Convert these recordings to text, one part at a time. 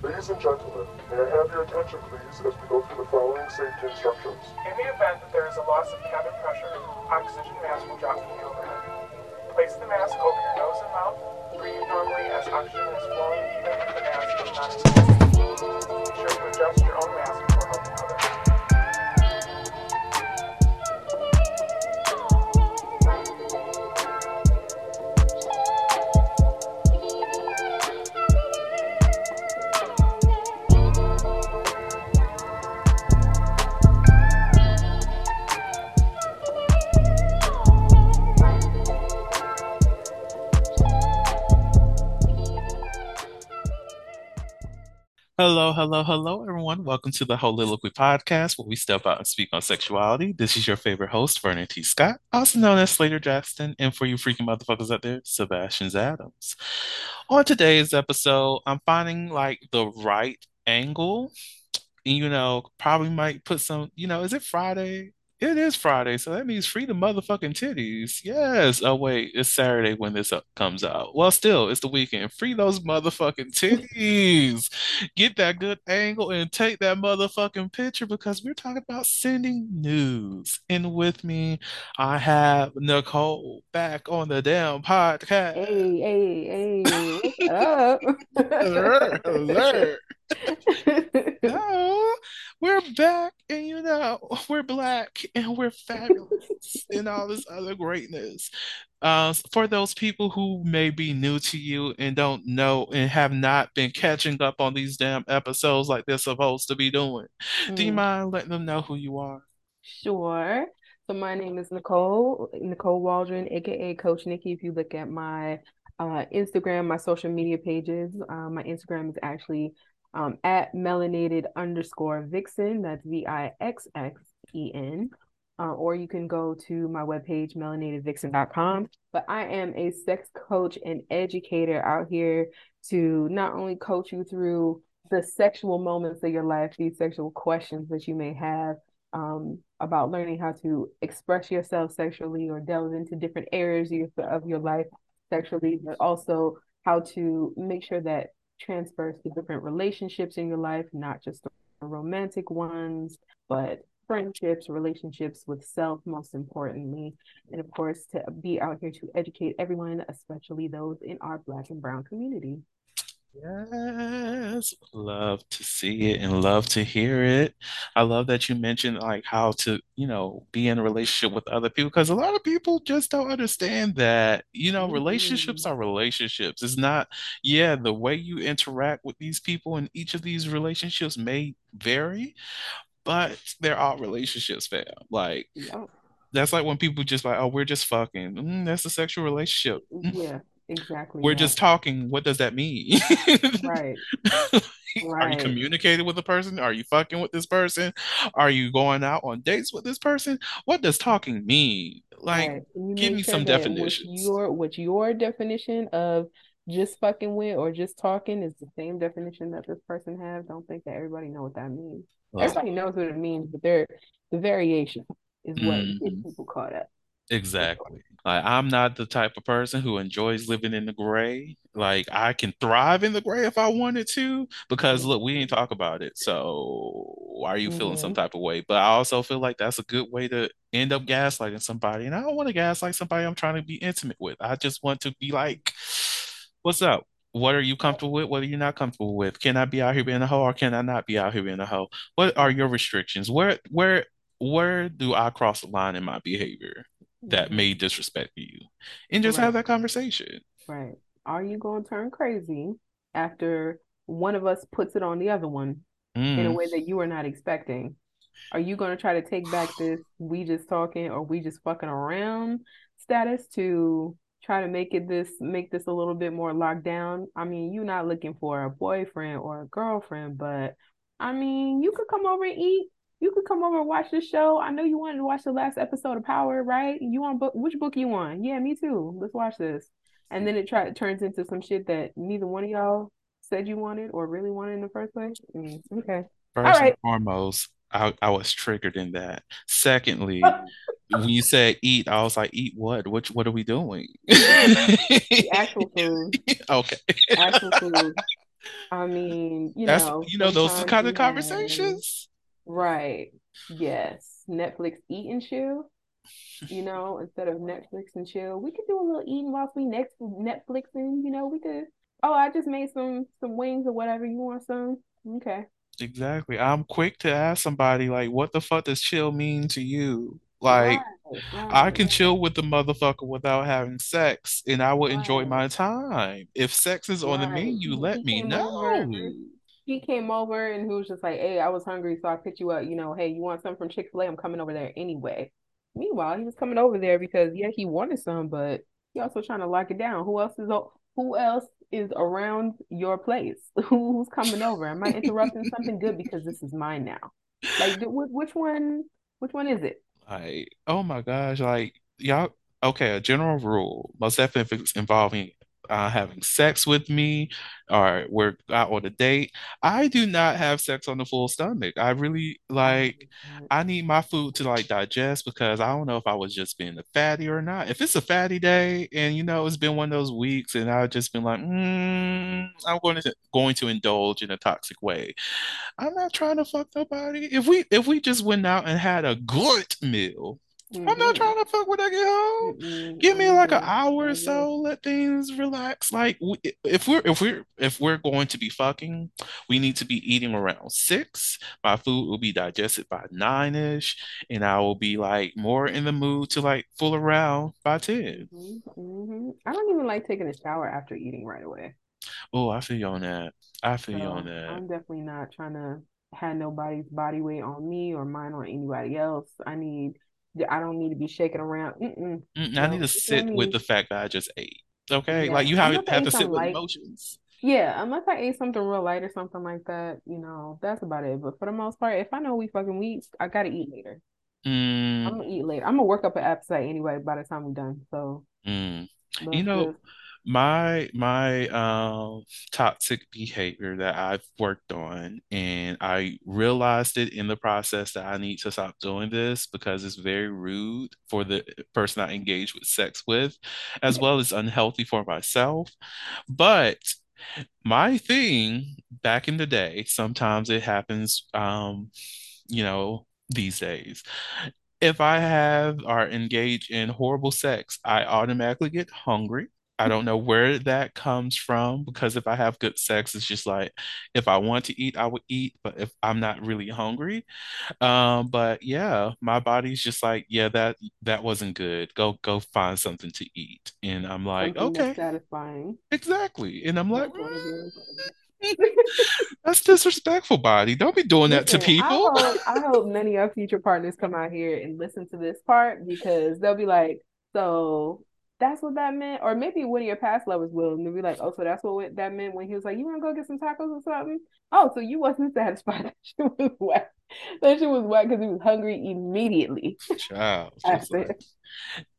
Ladies and gentlemen, may I have your attention please as we go through the following safety instructions. In the event that there is a loss of cabin pressure, oxygen mask will drop from the overhead. Place the mask over your nose and mouth. Breathe normally as oxygen is flowing even if the mask is not in Be sure to adjust your own Hello, hello, hello, everyone. Welcome to the Heauxliloquy podcast, where we step out and speak on sexuality. This is your favorite host, Vernon T. Scott, also known as Slater Jackson, and for you freaking motherfuckers out there, Sebastian Adams. On today's episode, I'm finding like the right angle. You know, probably might put some, you know, is it Friday? It is Friday, so that means free the motherfucking titties. Yes. Oh wait, it's Saturday when this up comes out. Well, still, it's the weekend. Free those motherfucking titties. Get that good angle and take that motherfucking picture because we're talking about sending news. And with me, I have Nicole back on the damn podcast. Hey, hey, hey, what's up? Alert, alert. No, we're back, and you know, we're black and we're fabulous and all this other greatness. Uh, for those people who may be new to you and don't know and have not been catching up on these damn episodes like they're supposed to be doing, do you Mm, mind letting them know who you are? Sure. So my name is Nicole, Nicole Waldron, aka Coach Nikki. If you look at my uh, Instagram, my social media pages, uh, my Instagram is actually um, at melanated underscore vixxen. That's V-I-X-X-E-N. Uh, or you can go to my webpage, melanatedvixxen.com. But I am a sex coach and educator out here to not only coach you through the sexual moments of your life, these sexual questions that you may have um, about learning how to express yourself sexually or delve into different areas of your life sexually, but also how to make sure that transfers to different relationships in your life, not just romantic ones, but friendships, relationships with self, most importantly. And of course, to be out here to educate everyone, especially those in our Black and Brown community. Yes, love to see it and love to hear it. I love that you mentioned like how to, you know, be in a relationship with other people because a lot of people just don't understand that, you know, relationships Mhm. are relationships. It's not, yeah, the way you interact with these people in each of these relationships may vary, but they're all relationships, fam. Like Yep. that's like when people just like, oh, we're just fucking. Mm, that's a sexual relationship. Mm, Yeah, exactly We're that. just talking. What does that mean? Right, Are you communicating with the person? Are you fucking with this person? Are you going out on dates with this person? What does talking mean? Like, right. Give me some that with definitions. your with your definition of just fucking with or just talking is the same definition that this person has. Don't think that everybody know what that means. Everybody knows what it means, but there the variation is what Mhm. people call up. Exactly. Like, I'm not the type of person who enjoys living in the gray. Like, I can thrive in the gray if I wanted to, because look, we didn't talk about it. So, why are you feeling some Mhm. type of way? But I also feel like that's a good way to end up gaslighting somebody. And I don't want to gaslight somebody I'm trying to be intimate with. I just want to be like, what's up? What are you comfortable with? What are you not comfortable with? Can I be out here being a hoe or can I not be out here being a hoe? What are your restrictions? Where, where, where do I cross the line in my behavior? That may disrespect you and just have that conversation. right. Are you going to turn crazy after one of us puts it on the other one in a Mm, way that you are not expecting? Are you going to try to take back this we just talking or we just fucking around status to try to make it this make this a little bit more locked down? I mean, you're not looking for a boyfriend or a girlfriend, but I mean, you could come over and eat you could come over and watch the show. I know you wanted to watch the last episode of Power, right? You want book? Which book you want? Yeah, me too. Let's watch this. And then it try turns into some shit that neither one of y'all said you wanted or really wanted in the first place. Mm, okay. All First and foremost, I, I was triggered in that. Secondly, when you said eat, I was like, eat what? Which what are we doing? The actual food. Okay. Actual food. I mean, you That's know, you know, those are the sometimes kind of conversations. Right. Yes. Netflix eat and chill. You know, instead of Netflix and chill, we could do a little eating whilst we next Netflixing. You know, we could. Oh, I just made some some wings or whatever. You want some? Okay. Exactly. I'm quick to ask somebody like, what the fuck does chill mean to you? Right. Like, I Right. can chill with the motherfucker without having sex, and I will enjoy my time. If sex is on the menu, let me know. over. He came over and he was just like, "Hey, I was hungry, so I picked you up. You know, hey, you want something from Chick-fil-A? I'm coming over there anyway." Meanwhile, he was coming over there because yeah, he wanted some, but he also trying to lock it down. Who else is who else is around your place? Who's coming over? Am I interrupting something good because this is mine now? Like, which one? Which one is it? Like, oh my gosh, like y'all, okay, a general rule, most definitely involving uh, having sex with me or we're out on a date, I do not have sex on the full stomach. I really like, Um, I need my food to like digest because I don't know if I was just being a fatty or not. If it's a fatty day and you know it's been one of those weeks and I've just been like, mm, I'm going to going to indulge in a toxic way. I'm not trying to fuck nobody. If we if we just went out and had a good meal, I'm not trying to fuck when I get home. Give me like an hour or so, let things relax. Like we, if we're if we're if we're going to be fucking, we need to be eating around six. My food will be digested by nine-ish, and I will be like more in the mood to like fool around by 10. hmm hmm I don't even like taking a shower after eating right away. Oh, I feel you on that. I feel you on that. I'm definitely not trying to have nobody's body weight on me or mine on anybody else. I need, I don't need to be shaking around. Mm-mm. Mm, I need to sit with me. the fact that I just ate. Okay, like you have have to sit with light. emotions. Yeah, unless I ate something real light or something like that, you know, that's about it. But for the most part, if I know we fucking we, I gotta eat later. I'm Mm, gonna eat later. I'm gonna work up an appetite anyway by the time we're done. So mm. You know, just. My my um toxic behavior that I've worked on, and I realized it in the process that I need to stop doing this because it's very rude for the person I engage with sex with, as well as unhealthy for myself. But my thing back in the day, sometimes it happens, um, you know, these days. If I have or engage in horrible sex, I automatically get hungry. I don't know where that comes from because if I have good sex, it's just like if I want to eat, I would eat, but if I'm not really hungry, um, but yeah, my body's just like, yeah, that that wasn't good. Go go find something to eat. And I'm like, something okay, satisfying. exactly. And I'm like, That's what it is. "Mm, that's disrespectful, body. Don't be doing that to Listen, I people. hope I hope none of your future partners come out here and listen to this part because they'll be like, so that's what that meant, or maybe one of your past lovers will, and they'll be like, oh, so that's what that meant when he was like, you want to go get some tacos or something? Oh, so you wasn't satisfied. That shit was whack. That shit was whack because he was hungry immediately Child, like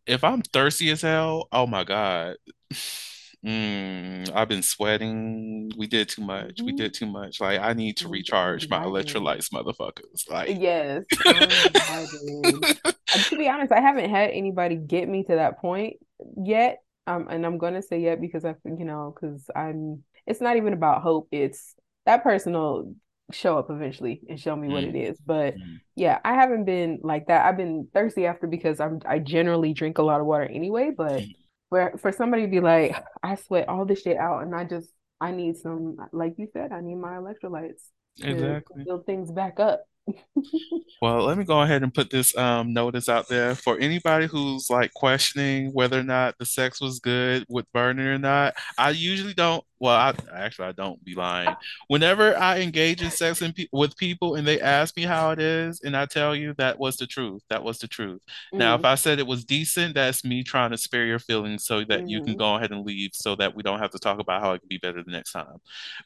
if I'm thirsty as hell, oh my God. Mm, I've been sweating. We did too much. We Mhm. did too much. Like I need to I'm recharge my electrolytes, motherfuckers. Like Yes, dehydrated. Uh, to be honest, I haven't had anybody get me to that point yet. Um, and I'm gonna say yet because I, think, you know, because I'm. It's not even about hope. It's that person will show up eventually and show me what it mm. But mm, yeah, I haven't been like that. I've been thirsty after because I'm. I generally drink a lot of water anyway. But mm. for for somebody to be like, I sweat all this shit out, and I just I need some, like you said, I need my electrolytes to exactly. build things back up. Well, let me go ahead and put this um, notice out there for anybody who's like questioning whether or not the sex was good with Bernie or not. I usually don't well, I actually I don't be lying. Whenever I engage in sex and pe with people and they ask me how it is, and I tell you that was the truth, that was the truth. Now, if Mm, I said it was decent, that's me trying to spare your feelings so that you can mhm. go ahead and leave, so that we don't have to talk about how it can be better the next time.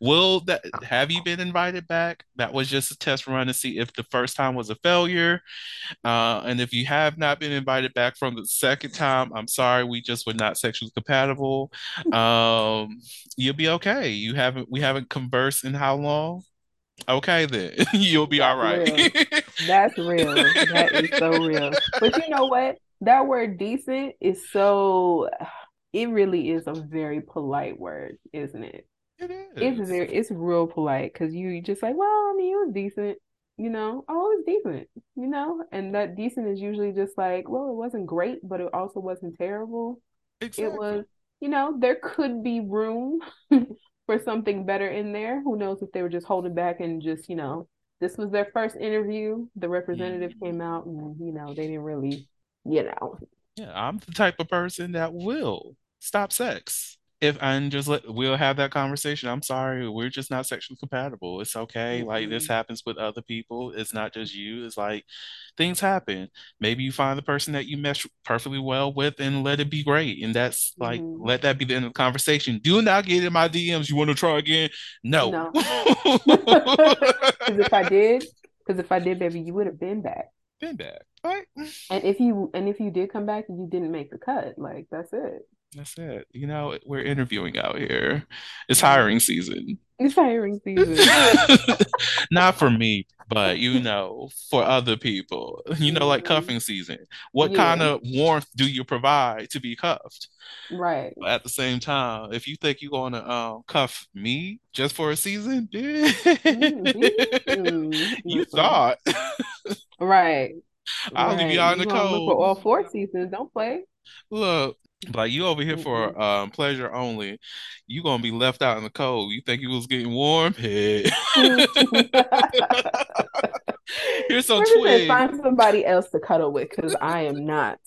Will that have you been invited back? That was just a test run to see if the first time was a failure uh, and if you have not been invited back from the second time, I'm sorry, we just were not sexually compatible. Um, you'll be okay. You haven't, we haven't conversed in how long? Okay, then you'll be all right. That's real. That's real. That is so real. But you know what? That word decent is so, it really is a very polite word, isn't it? It It's is. very, it's real polite because you just like, well, I mean, it was decent, you know. Oh, it was decent, you know. And that decent is usually just like, well, it wasn't great, but it also wasn't terrible. It was, you know, there could be room for something better in there. Who knows if they were just holding back and just, you know, this was their first interview. The representative Mm. came out and, you know, they didn't really, you know. Yeah, I'm the type of person that will stop sex. If and just let we'll have that conversation. I'm sorry, we're just not sexually compatible. It's okay. Like this happens with other people. It's not just you. It's like things happen. Maybe you find the person that you mesh perfectly well with and let it be great. And that's like Mhm. let that be the end of the conversation. Do not get in my DMs. You want to try again? No. No. Because if I did, because if I did, baby, you would have been back. Been back. Right? And if you and if you did come back, and you didn't make the cut. Like that's it. That's it. You know, we're interviewing out here. It's hiring season. It's hiring season. Not for me, but you know, for other people. You know, like Mhm. cuffing season. What kind of warmth do you provide to be cuffed? right. But at the same time, if you think you're going to um, cuff me just for a season, Mm, bitch. Mm, you thought Right, I'll leave you right. out in the gonna for all four seasons. Don't play. Look, like you over here for um, pleasure only. You gonna be left out in the cold. You think you was getting warm? Hey. Here's some Like I find somebody else to cuddle with because I am not.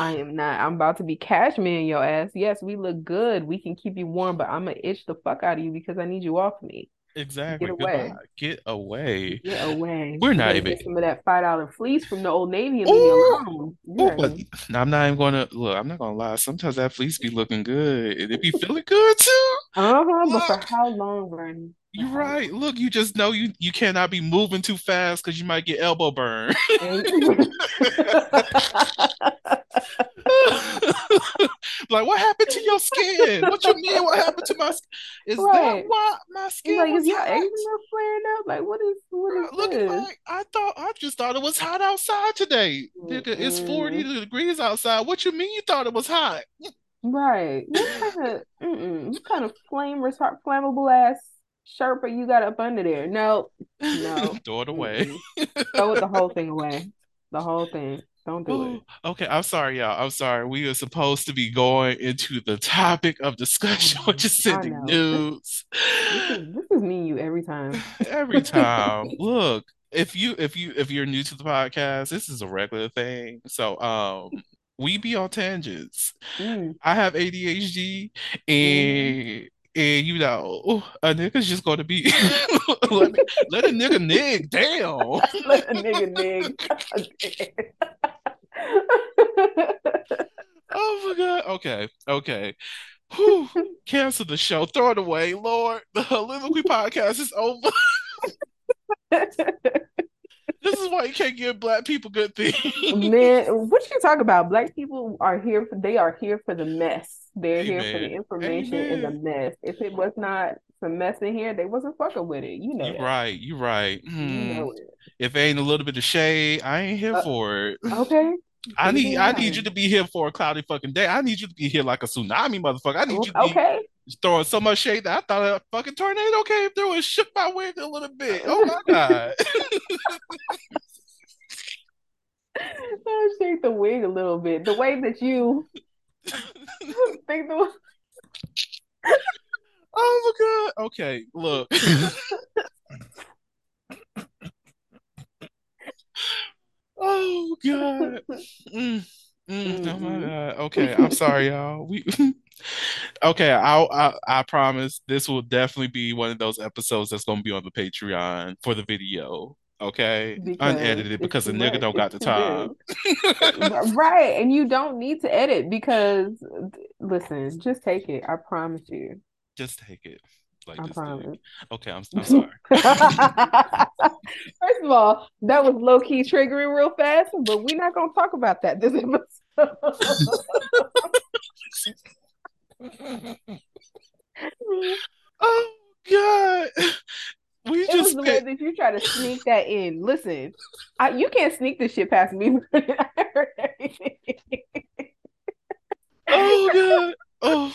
I am not. I'm about to be cashmere in your ass. Yes, we look good. We can keep you warm, but I'm gonna itch the fuck out of you because I need you off me. Get Exactly. Goodbye. Get away. Get away. We're not even. some of that five dollar fleece from the Old Navy and leave me Ooh, alone. Ooh. I'm not even gonna look. I'm not gonna lie. Sometimes that fleece be looking good, and it be feeling good too. Uh-huh, but for Look, how long, Vernon? You're right. Look, you just know you you cannot be moving too fast because you might get elbow burn. Like, what happened to your skin? What you mean? What happened to my skin? Is that Right. why my skin Like, is your eczema flaring up? Like, what is what is Look, this? like I thought I just thought it was hot outside today. Nigga, it's 40 mm-hmm. degrees outside. What you mean you thought it was hot? Right. What kind of what kind of flame flammable ass Sherpa you got up under there? No, no. Throw it away. Throw it the whole thing away. The whole thing. Don't do Oh, it. okay, I'm sorry, y'all. I'm sorry. We are supposed to be going into the topic of discussion, which is sending know. This nudes. this is this is me and you every time. Every time. Look, if you if you if you're new to the podcast, this is a regular thing. So um we be on tangents. Mm, I have ADHD mhm. and and you know oh, a nigga's just gonna be let me let a nigga nig damn. Let a nigga nig. Oh my God. Okay. Okay. Whew. Cancel the show. Throw it away, Lord. The Soliloquy podcast is over. This is why you can't give black people good things. Man, what you talk about? Black people are here for they are here for the mess. They're here for the Amen. information and the mess. If it was not some mess in here, they wasn't fucking with it. You know You that. right. You're right. You Hmm. know it. If ain't a little bit of shade, I ain't here Uh, for it. okay. I need damn I need you to be here for a cloudy fucking day. I need you to be here like a tsunami, motherfucker. I need you to be Okay. Throwing so much shade that I thought a fucking tornado came through and shook my wig a little bit. Oh my God. I shake the wig a little bit. The way that you think the Oh my God. Okay, look. Oh God. Mm, mm, oh my God. Okay, I'm sorry, y'all. We Okay, I'll, I I promise this will definitely be one of those episodes that's gonna be on the Patreon for the video. Okay, because unedited because the nigga don't got the time. Right. And you don't need to edit because listen, just take it. I promise you. Just take it like I this thing. promise. Okay, I'm I'm sorry. First of all, that was low key triggering real fast, but we're not gonna talk about that this episode. Oh God, we It was just the way that you try to sneak that in. Listen, I, you can't sneak this shit past me. I heard everything. Oh God. Oh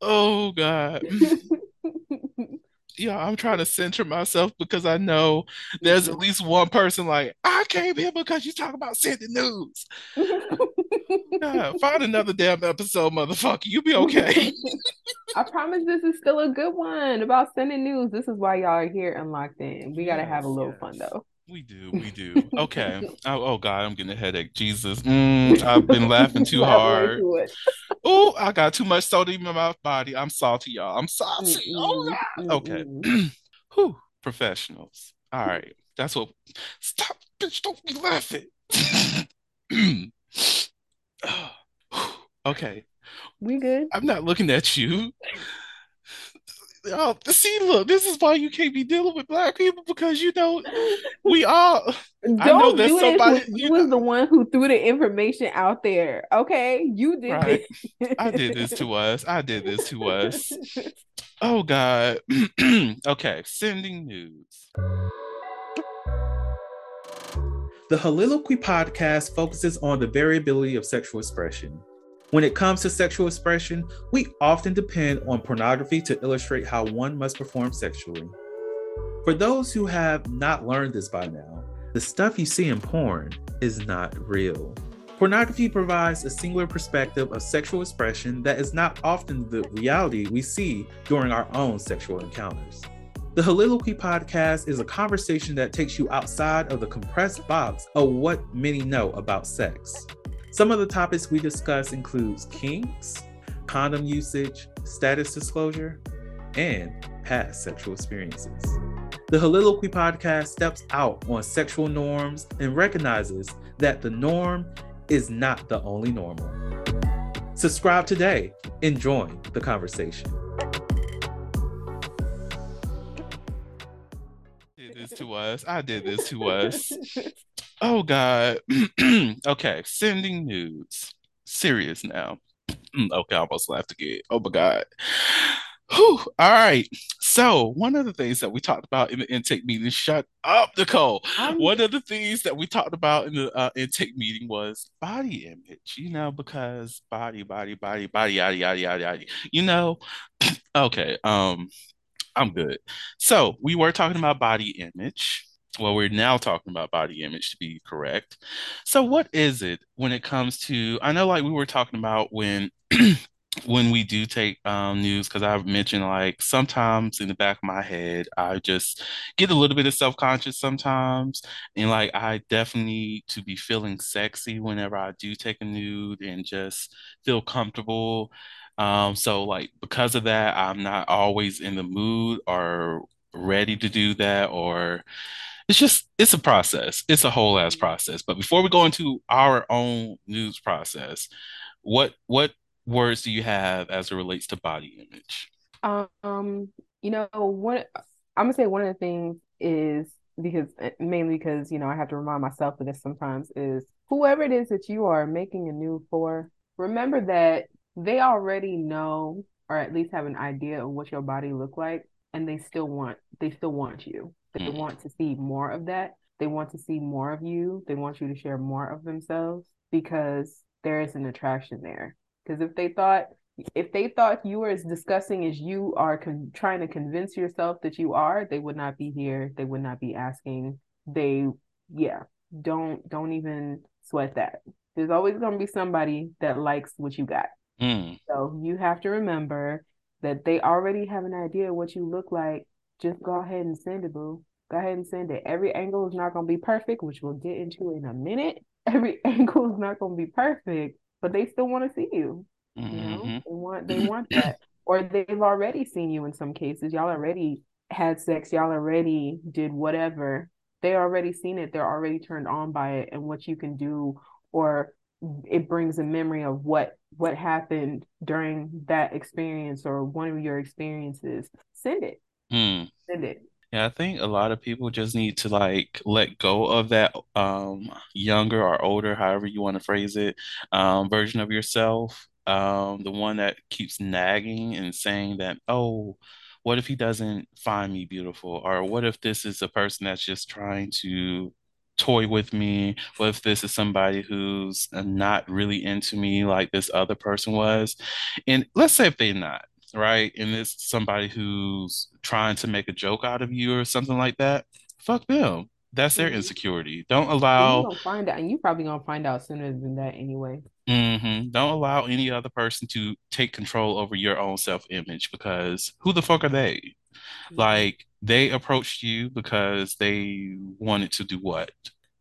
oh God. Yeah, I'm trying to center myself because I know there's at mm-hmm. least one person like I came here because you talk about sending news. Find another damn episode, motherfucker. You be okay. I promise this is still a good one about sending news. This is why y'all are here and locked in. We gotta have a Yes, little fun though. We do, we do. Okay. Oh, oh God, I'm getting a headache. Jesus. Mm, I've been laughing too hard. Oh, I got too much sodium in my body. I'm salty, y'all. I'm salty. Oh Mm-mm, God. Okay. Whew. Professionals. All right. That's what. Stop, bitch. Don't be laughing. Okay. We good? I'm not looking at you. Oh, see, look, this is why you can't be dealing with black people because you know we all. Don't there's do this somebody. when You you was know, the one who threw the information out there. Okay, you did right? this. I did this to us. I did this to us. Oh God. Okay, sending news. The Heauxliloquy podcast focuses on the variability of sexual expression. When it comes to sexual expression, we often depend on pornography to illustrate how one must perform sexually. For those who have not learned this by now, the stuff you see in porn is not real. Pornography provides a singular perspective of sexual expression that is not often the reality we see during our own sexual encounters. The Heauxliloquy podcast is a conversation that takes you outside of the compressed box of what many know about sex. Some of the topics we discuss includes kinks, condom usage, status disclosure, and past sexual experiences. The Heauxliloquy podcast steps out on sexual norms and recognizes that the norm is not the only normal. Subscribe today and join the conversation. Did this to us. I did this to us. Oh God. okay, sending news. Serious now. Mm, Okay, I almost laughed again. Oh my God. Whew. All right. So one of the things that we talked about in the intake meeting, shut up, Nicole. I'm- One of the things that we talked about in the uh, intake meeting was body image, you know, because body, body, body, body, yada, yada, yada, yada. You know, okay, um, I'm good. So we were talking about body image. Well, we're now talking about body image to be correct. So what is it when it comes to, I know like we were talking about when when we do take um, news, because I've mentioned like sometimes in the back of my head, I just get a little bit of self-conscious sometimes. And like I definitely need to be feeling sexy whenever I do take a nude and just feel comfortable. Um, so like because of that, I'm not always in the mood or ready to do that, or it's just it's a process. It's a whole ass process. But before we go into our own news process, what what words do you have as it relates to body image? Um, you know, one I'm gonna say one of the things is because uh, mainly because, you know, I have to remind myself of this sometimes is whoever it is that you are making a new for, remember that they already know or at least have an idea of what your body look like and they still want they still want you. They Mm. want to see more of that. They want to see more of you. They want you to share more of themselves because there is an attraction there. Because if they thought if they thought you were as disgusting as you are con- trying to convince yourself that you are, they would not be here. They would not be asking. They, yeah, don't don't even sweat that. There's always going to be somebody that likes what you got. Mm. So you have to remember that they already have an idea of what you look like. Just go ahead and send it, boo. Go ahead and send it. Every angle is not going to be perfect, which we'll get into in a minute. Every angle is not going to be perfect, but they still want to see you. You know, hmm they want they want that. Or they've already seen you in some cases. Y'all already had sex, y'all already did whatever. They already seen it. They're already turned on by it and what you can do, or it brings a memory of what what happened during that experience or one of your experiences. Send it. Hmm. Send it. Yeah, I think a lot of people just need to like let go of that um younger or older, however you want to phrase it, um version of yourself. Um, the one that keeps nagging and saying that, oh, what if he doesn't find me beautiful? Or what if this is a person that's just trying to toy with me? What if this is somebody who's uh, not really into me like this other person was? And let's say if they're not right? And it's somebody who's trying to make a joke out of you or something like that, fuck them. That's their Mhm. insecurity. Don't And you allow, find out, and you probably gonna find out sooner than that anyway. Mm-hmm. don't allow any other person to take control over your own self-image because who the fuck are they? Mhm. Like they approached you because they wanted to do what?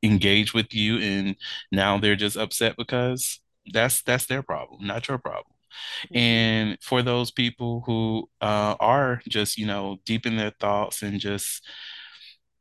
Engage with you, and now they're just upset because that's that's their problem, not your problem. Mhm. And for those people who uh, are just, you know, deep in their thoughts and just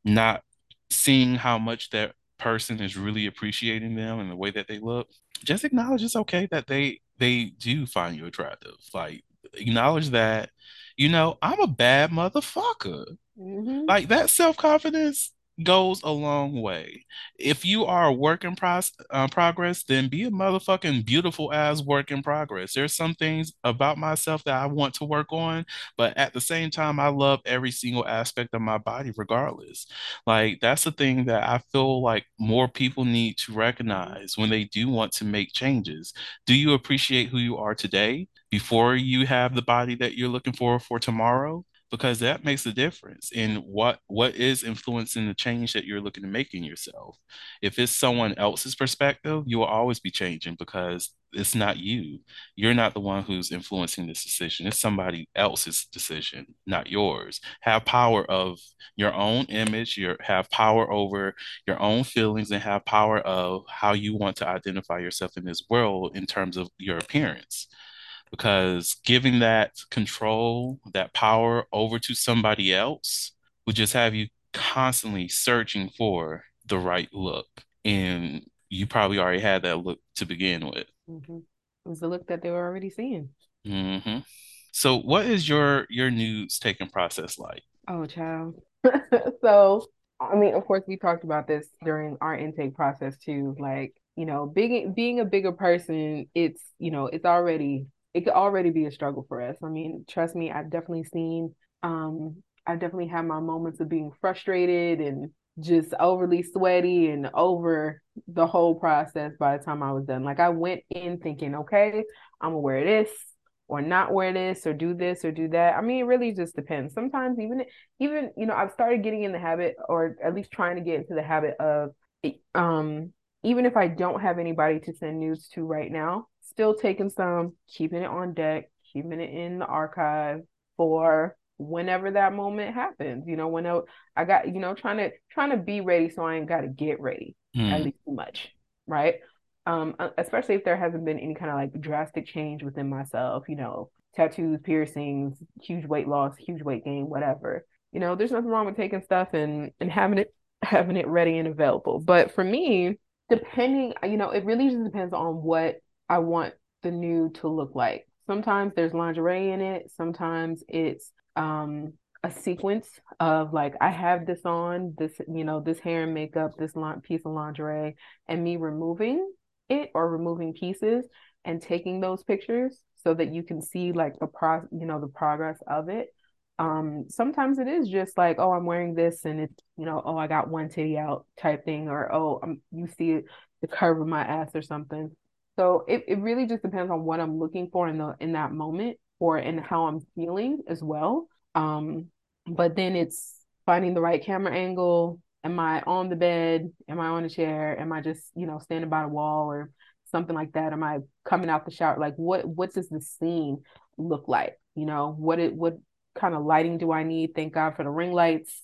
not seeing how much that person is really appreciating them and the way that they look, just acknowledge it's okay that they they do find you attractive. Like acknowledge that, you know, I'm a bad motherfucker. Mhm. Like that self-confidence goes a long way. If you are a work in pros uh, progress, then be a motherfucking beautiful ass work in progress. There's some things about myself that I want to work on, but at the same time, I love every single aspect of my body regardless. Like that's the thing that I feel like more people need to recognize when they do want to make changes. Do you appreciate who you are today before you have the body that you're looking for for tomorrow? Because that makes a difference in what what is influencing the change that you're looking to make in yourself. If it's someone else's perspective, you will always be changing because it's not you. You're not the one who's influencing this decision. It's somebody else's decision, not yours. Have power of your own image, your have power over your own feelings and have power of how you want to identify yourself in this world in terms of your appearance because giving that control, that power over to somebody else would just have you constantly searching for the right look. And you probably already had that look to begin with. Mhm. It was the look that they were already seeing. hmm So what is your your news taking process like? Oh, child. So, I mean, of course, we talked about this during our intake process too. Like, you know, being being a bigger person, it's, you know, it's already it could already be a struggle for us. I mean, trust me, I've definitely seen um I definitely had my moments of being frustrated and just overly sweaty and over the whole process by the time I was done. Like I went in thinking, okay, I'm gonna wear this or not wear this or do this or do that. I mean, it really just depends. Sometimes even even you know i've started getting in the habit or at least trying to get into the habit of um even if i don't have anybody to send news to right now still taking some keeping it on deck keeping it in the archive for whenever that moment happens you know when i got you know trying to trying to be ready so i ain't got to get ready at Hmm. least too much right um especially if there hasn't been any kind of like drastic change within myself you know tattoos piercings huge weight loss huge weight gain whatever you know, there's nothing wrong with taking stuff and and having it having it ready and available. But for me, depending, you know, it really just depends on what I want the nude to look like. Sometimes there's lingerie in it. Sometimes it's um a sequence of like I have this on, this, you know, this hair and makeup, this piece of lingerie, and me removing it or removing pieces and taking those pictures so that you can see like the pro, you know, the progress of it um sometimes it is just like oh i'm wearing this and it's you know oh i got one titty out type thing or oh I'm, you see the curve of my ass or something so it, it really just depends on what i'm looking for in the in that moment or in how i'm feeling as well um but then it's finding the right camera angle am i on the bed am i on a chair am i just you know standing by the wall or something like that am i coming out the shower like what what does the scene look like you know what it what kind of lighting do I need? Thank God for the ring lights.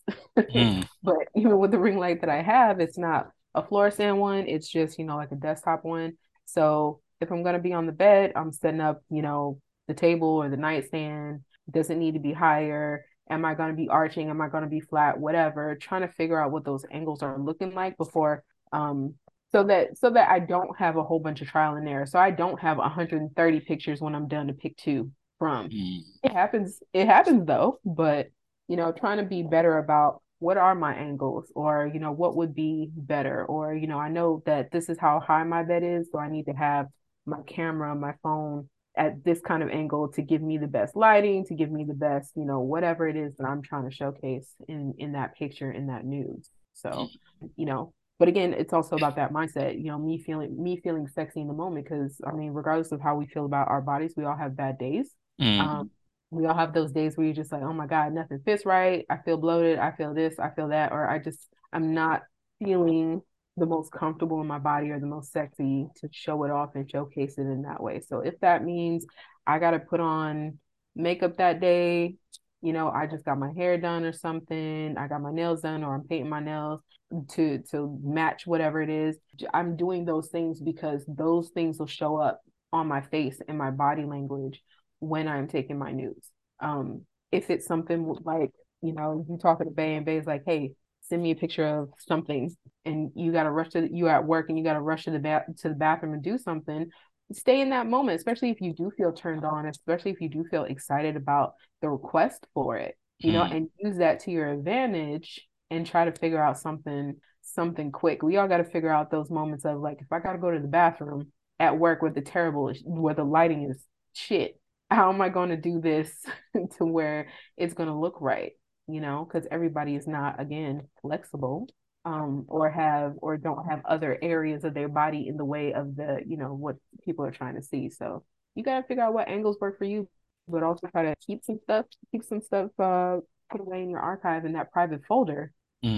Hmm. but even with the ring light that I have, it's not a fluorescent one. It's just, you know, like a desktop one. So If I'm gonna be on the bed, I'm setting up, you know, the table or the nightstand. Does it need to be higher? Am I gonna be arching? Am I gonna be flat? Whatever. Trying to figure out what those angles are looking like before um so that so that I don't have a whole bunch of trial and error. So I don't have 130 pictures when I'm done to pick two from. Mm. It happens, it happens though, but you know, trying to be better about what are my angles? Or you know what would be better? Or you know i know that this is how high my bed is so i need to have my camera my phone at this kind of angle to give me the best lighting to give me the best you know whatever it is that i'm trying to showcase in in that picture in that news. So you know but again it's also about that mindset you know me feeling me feeling sexy in the moment because i mean regardless of how we feel about our bodies we all have bad days. Mm. um we all have those days where you're just like, oh my God, nothing fits right. I feel bloated. I feel this. I feel that. Or I just, I'm not feeling the most comfortable in my body or the most sexy to show it off and showcase it in that way. So if that means I got to put on makeup that day, you know, I just got my hair done or something, I got my nails done or I'm painting my nails to to match whatever it is. I'm doing those things because those things will show up on my face and my body language when I'm taking my news. Um, if it's something like, you know, you talking to Bay and Bay's like, hey, send me a picture of something and you gotta rush to you at work and you gotta rush to the bath to the bathroom and do something, stay in that moment, especially if you do feel turned on, especially if you do feel excited about the request for it, you know, Mm. and use that to your advantage and try to figure out something something quick. We all got to figure out those moments of like if I got to go to the bathroom at work with the terrible where the lighting is shit how am I going to do this to where it's going to look right? You know, because everybody is not, again, flexible um, or have or don't have other areas of their body in the way of the, you know, what people are trying to see. So you got to figure out what angles work for you, but also try to keep some stuff, keep some stuff uh, put away in your archive in that private folder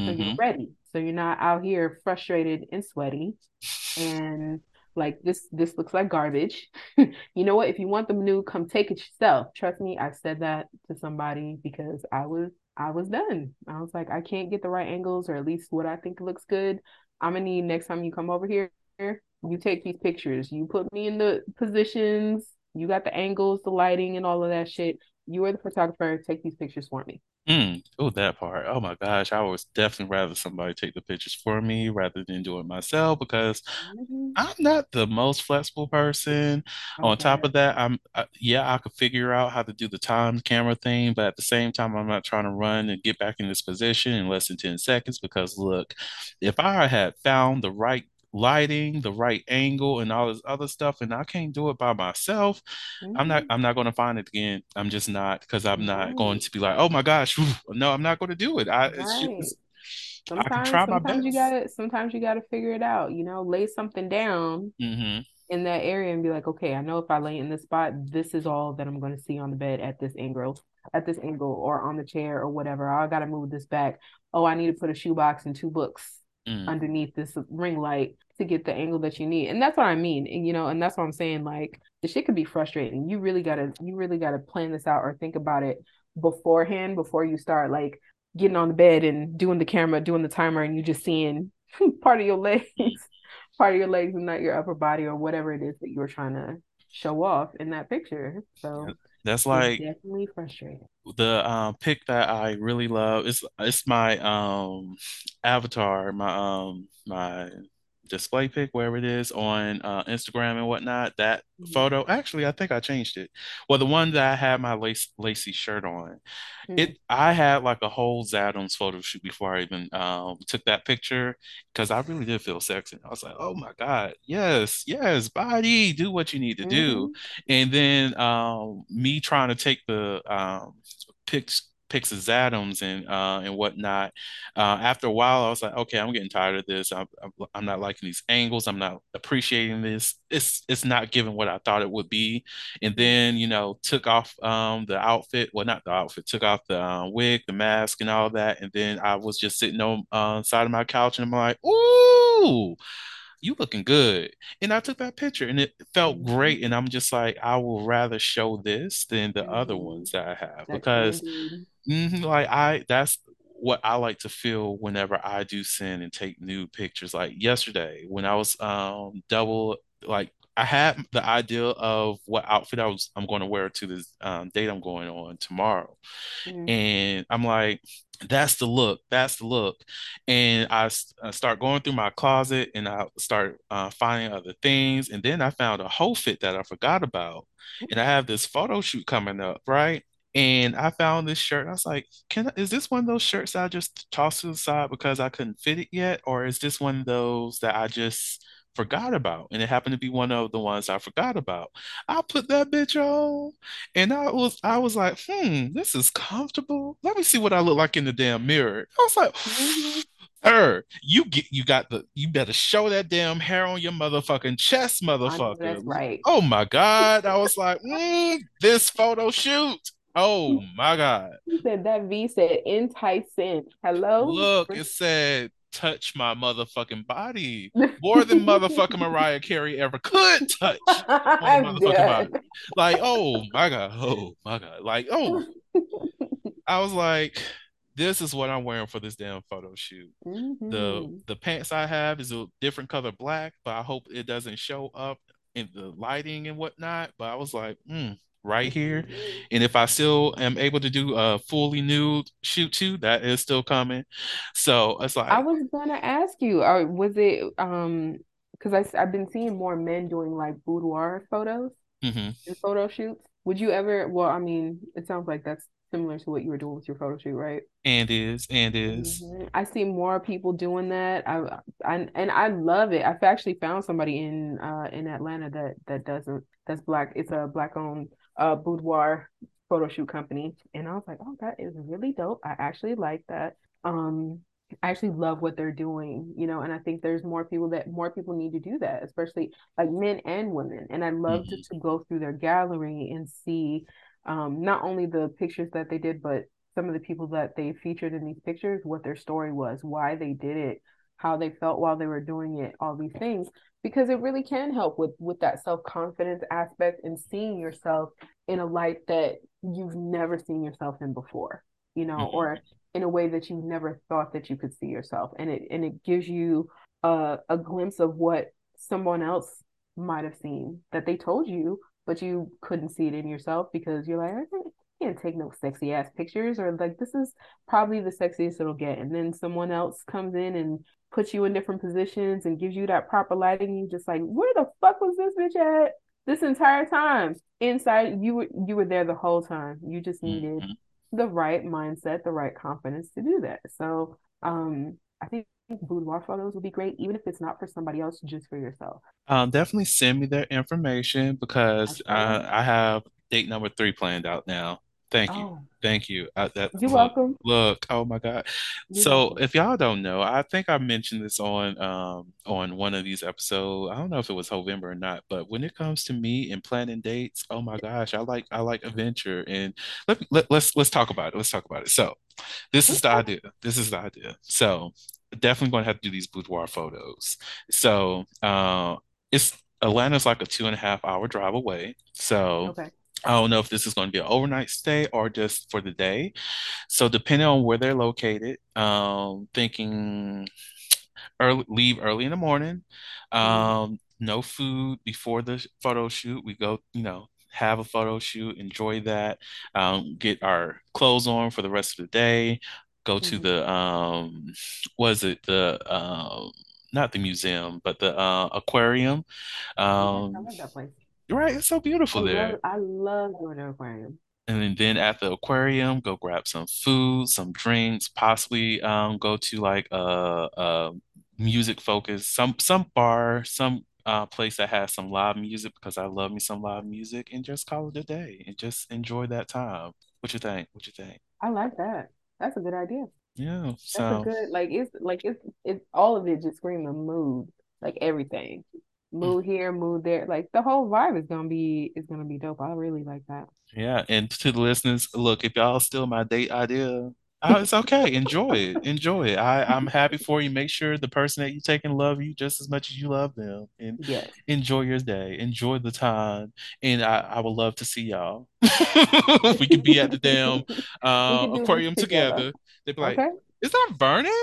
so you're Mhm. ready. So you're not out here frustrated and sweaty and like this this looks like garbage. you know what? If you want them new, come take it yourself. Trust me, I've said that to somebody because I was I was done. I was like, I can't get the right angles or at least what I think looks good. I'm gonna need next time you come over here, you take these pictures. You put me in the positions, you got the angles, the lighting, and all of that shit. You are the photographer, take these pictures for me. Mm. Oh, that part. Oh my gosh, I would definitely rather somebody take the pictures for me rather than do it myself because Mhm. I'm not the most flexible person. On top Okay. of that, I'm uh, yeah, I could figure out how to do the time camera thing, but at the same time, I'm not trying to run and get back in this position in less than 10 seconds because look, if I had found the right lighting, the right angle, and all this other stuff, and I can't do it by myself, I'm not Mhm. I'm not going to find it again. I'm just not because I'm not going to be like, oh my gosh, whew, no, I'm not going to do it. I it's Right. just I can Sometimes, try my sometimes you gotta, sometimes you gotta figure it out, you know, lay something down hmm in that area and be like, okay, I know if I lay in this spot, this is all that I'm going to see on the bed at this angle, at this angle, or on the chair or whatever. I gotta move this back. Oh, I need to put a shoebox and two books Mm. underneath this ring light to get the angle that you need. And that's what I mean. And you know, and that's what I'm saying. Like the shit could be frustrating. You really gotta, you really gotta plan this out or think about it beforehand before you start like getting on the bed and doing the camera, doing the timer, and you just seeing part of your legs, part of your legs and not your upper body or whatever it is that you're trying to show off in that picture. So That's it's like definitely frustrating. the um pic that I really love. is it's my um avatar, my um my display pic, wherever it is on uh, Instagram and whatnot. That photo, actually, I think I changed it. Well, the one that I had my lace lacy shirt on. Mm-hmm. It I had like a whole Zadams photo shoot before I even um took that picture because I really did feel sexy. I was like, oh my God, yes, yes, body, do what you need to do. Mm-hmm. And then um me trying to take the um pics pics of Adams and uh and whatnot. Uh after a while I was like, okay, I'm getting tired of this. I'm I'm, I'm not liking these angles. I'm not appreciating this. It's it's not giving what I thought it would be. And then, you know, took off um the outfit, well not the outfit, took off the uh, wig, the mask and all that. And then I was just sitting on uh, side of my couch and I'm like, ooh you looking good. And I took that picture and it felt Mm-hmm. great. And I'm just like, I will rather show this than the other Mm-hmm. ones that I have That because mhm, like I that's what I like to feel whenever I do send and take new pictures. Like yesterday when I was um double like I had the idea of what outfit I was I'm going to wear to this um, date I'm going on tomorrow, Mhm. and I'm like, that's the look, that's the look, and I start going through my closet and I start uh, finding other things, and then I found a whole fit that I forgot about, and I have this photo shoot coming up, right? And I found this shirt. I was like, "Can I, is this one of those shirts I just tossed to the side because I couldn't fit it yet, or is this one of those that I just forgot about?" And it happened to be one of the ones I forgot about. I put that bitch on, and I was I was like, "Hmm, this is comfortable. Let me see what I look like in the damn mirror." I was like. Her, you get you got the you better show that damn hair on your motherfucking chest, motherfucker. that's right. Oh my God. I was like, mm, this photo shoot. Oh my God. He said that V said enticing. Hello? Look, it said touch my motherfucking body. More than motherfucking Mariah Carey ever could touch I'm motherfucking body. Like, oh my God. Oh my God. Like, oh, I was like, this is what I'm wearing for this damn photo shoot. The Mhm. the pants I have is a different color black, but I hope it doesn't show up in the lighting and whatnot. But I was like, mm, right here. And if I still am able to do a fully nude shoot too, that is still coming. So it's like I was gonna ask you, or was it um because I I've been seeing more men doing like boudoir photos mhm, and photo shoots. Would you ever, well, I mean, it sounds like that's similar to what you were doing with your photo shoot, right? and is, and is. Mhm. I see more people doing that. I, I and I love it. I've actually found somebody in uh in Atlanta that that doesn't that's black. It's a black owned uh boudoir photo shoot company, and I was like, oh, that is really dope. I actually like that. Um, I actually love what they're doing, you know, and I think there's more people that more people need to do that, especially like men and women. And I love to, Mhm, to go through their gallery and see um not only the pictures that they did, but some of the people that they featured in these pictures, what their story was, why they did it, how they felt while they were doing it, all these things, because it really can help with with that self-confidence aspect and seeing yourself in a light that you've never seen yourself in before, you know, mhm, or in a way that you never thought that you could see yourself. And it and it gives you a, a glimpse of what someone else might have seen that they told you, but you couldn't see it in yourself because you're like, I can't take no sexy ass pictures or like this is probably the sexiest it'll get. And then someone else comes in and puts you in different positions and gives you that proper lighting. You just like, where the fuck was this bitch at this entire time? Inside, you were you were there the whole time. You just needed mhm. the right mindset, the right confidence to do that. So um I think boudoir photos would be great, even if it's not for somebody else, just for yourself. Um, definitely send me their information because uh. I have date number three planned out now. Thank you. Oh, Thank you. Uh, that you're look, welcome. look. Oh my God. You're So welcome. if y'all don't know, I think I mentioned this on um on one of these episodes. I don't know if it was November or not, but when it comes to me and planning dates, oh my gosh, I like I like adventure and let, me- let let's let's talk about it. Let's talk about it. So this is the idea. This is the idea. So definitely going to have to do these boudoir photos. So uh, it's Atlanta's like a two and a half hour drive away. So Okay. I don't know if this is going to be an overnight stay or just for the day. So depending on where they're located, um, thinking early, leave early in the morning. Mhm. Um, no food before the photo shoot. We go, you know, have a photo shoot, enjoy that, um, get our clothes on for the rest of the day, go to Mhm. the um, was it the um, not the museum, but the uh, aquarium. I Um, love that place. Right, it's so I beautiful there. love I love going to aquarium. And then at the aquarium, go grab some food, some drinks, possibly um, go to like a, a music focus, some some bar, some uh, place that has some live music because I love me some live music, and just call it a day and just enjoy that time. What you think? What you think? I like that. That's a good idea. Yeah. That's a So good like it's like it's it's all of it just scream of mood, like everything. Mm, Mood here, move there. Like the whole vibe is gonna be is gonna be dope. I really like that. yeah, and to the listeners, look, if y'all still my date idea. It's okay. Enjoy it. Enjoy it. I, I'm happy for you. Make sure the person that you take and love you just as much as you love them. And Yes. enjoy your day. Enjoy the time. And I, I would love to see y'all. We could be at the damn uh, can do this aquarium together. together. They'd be like, Okay. is that Vernon?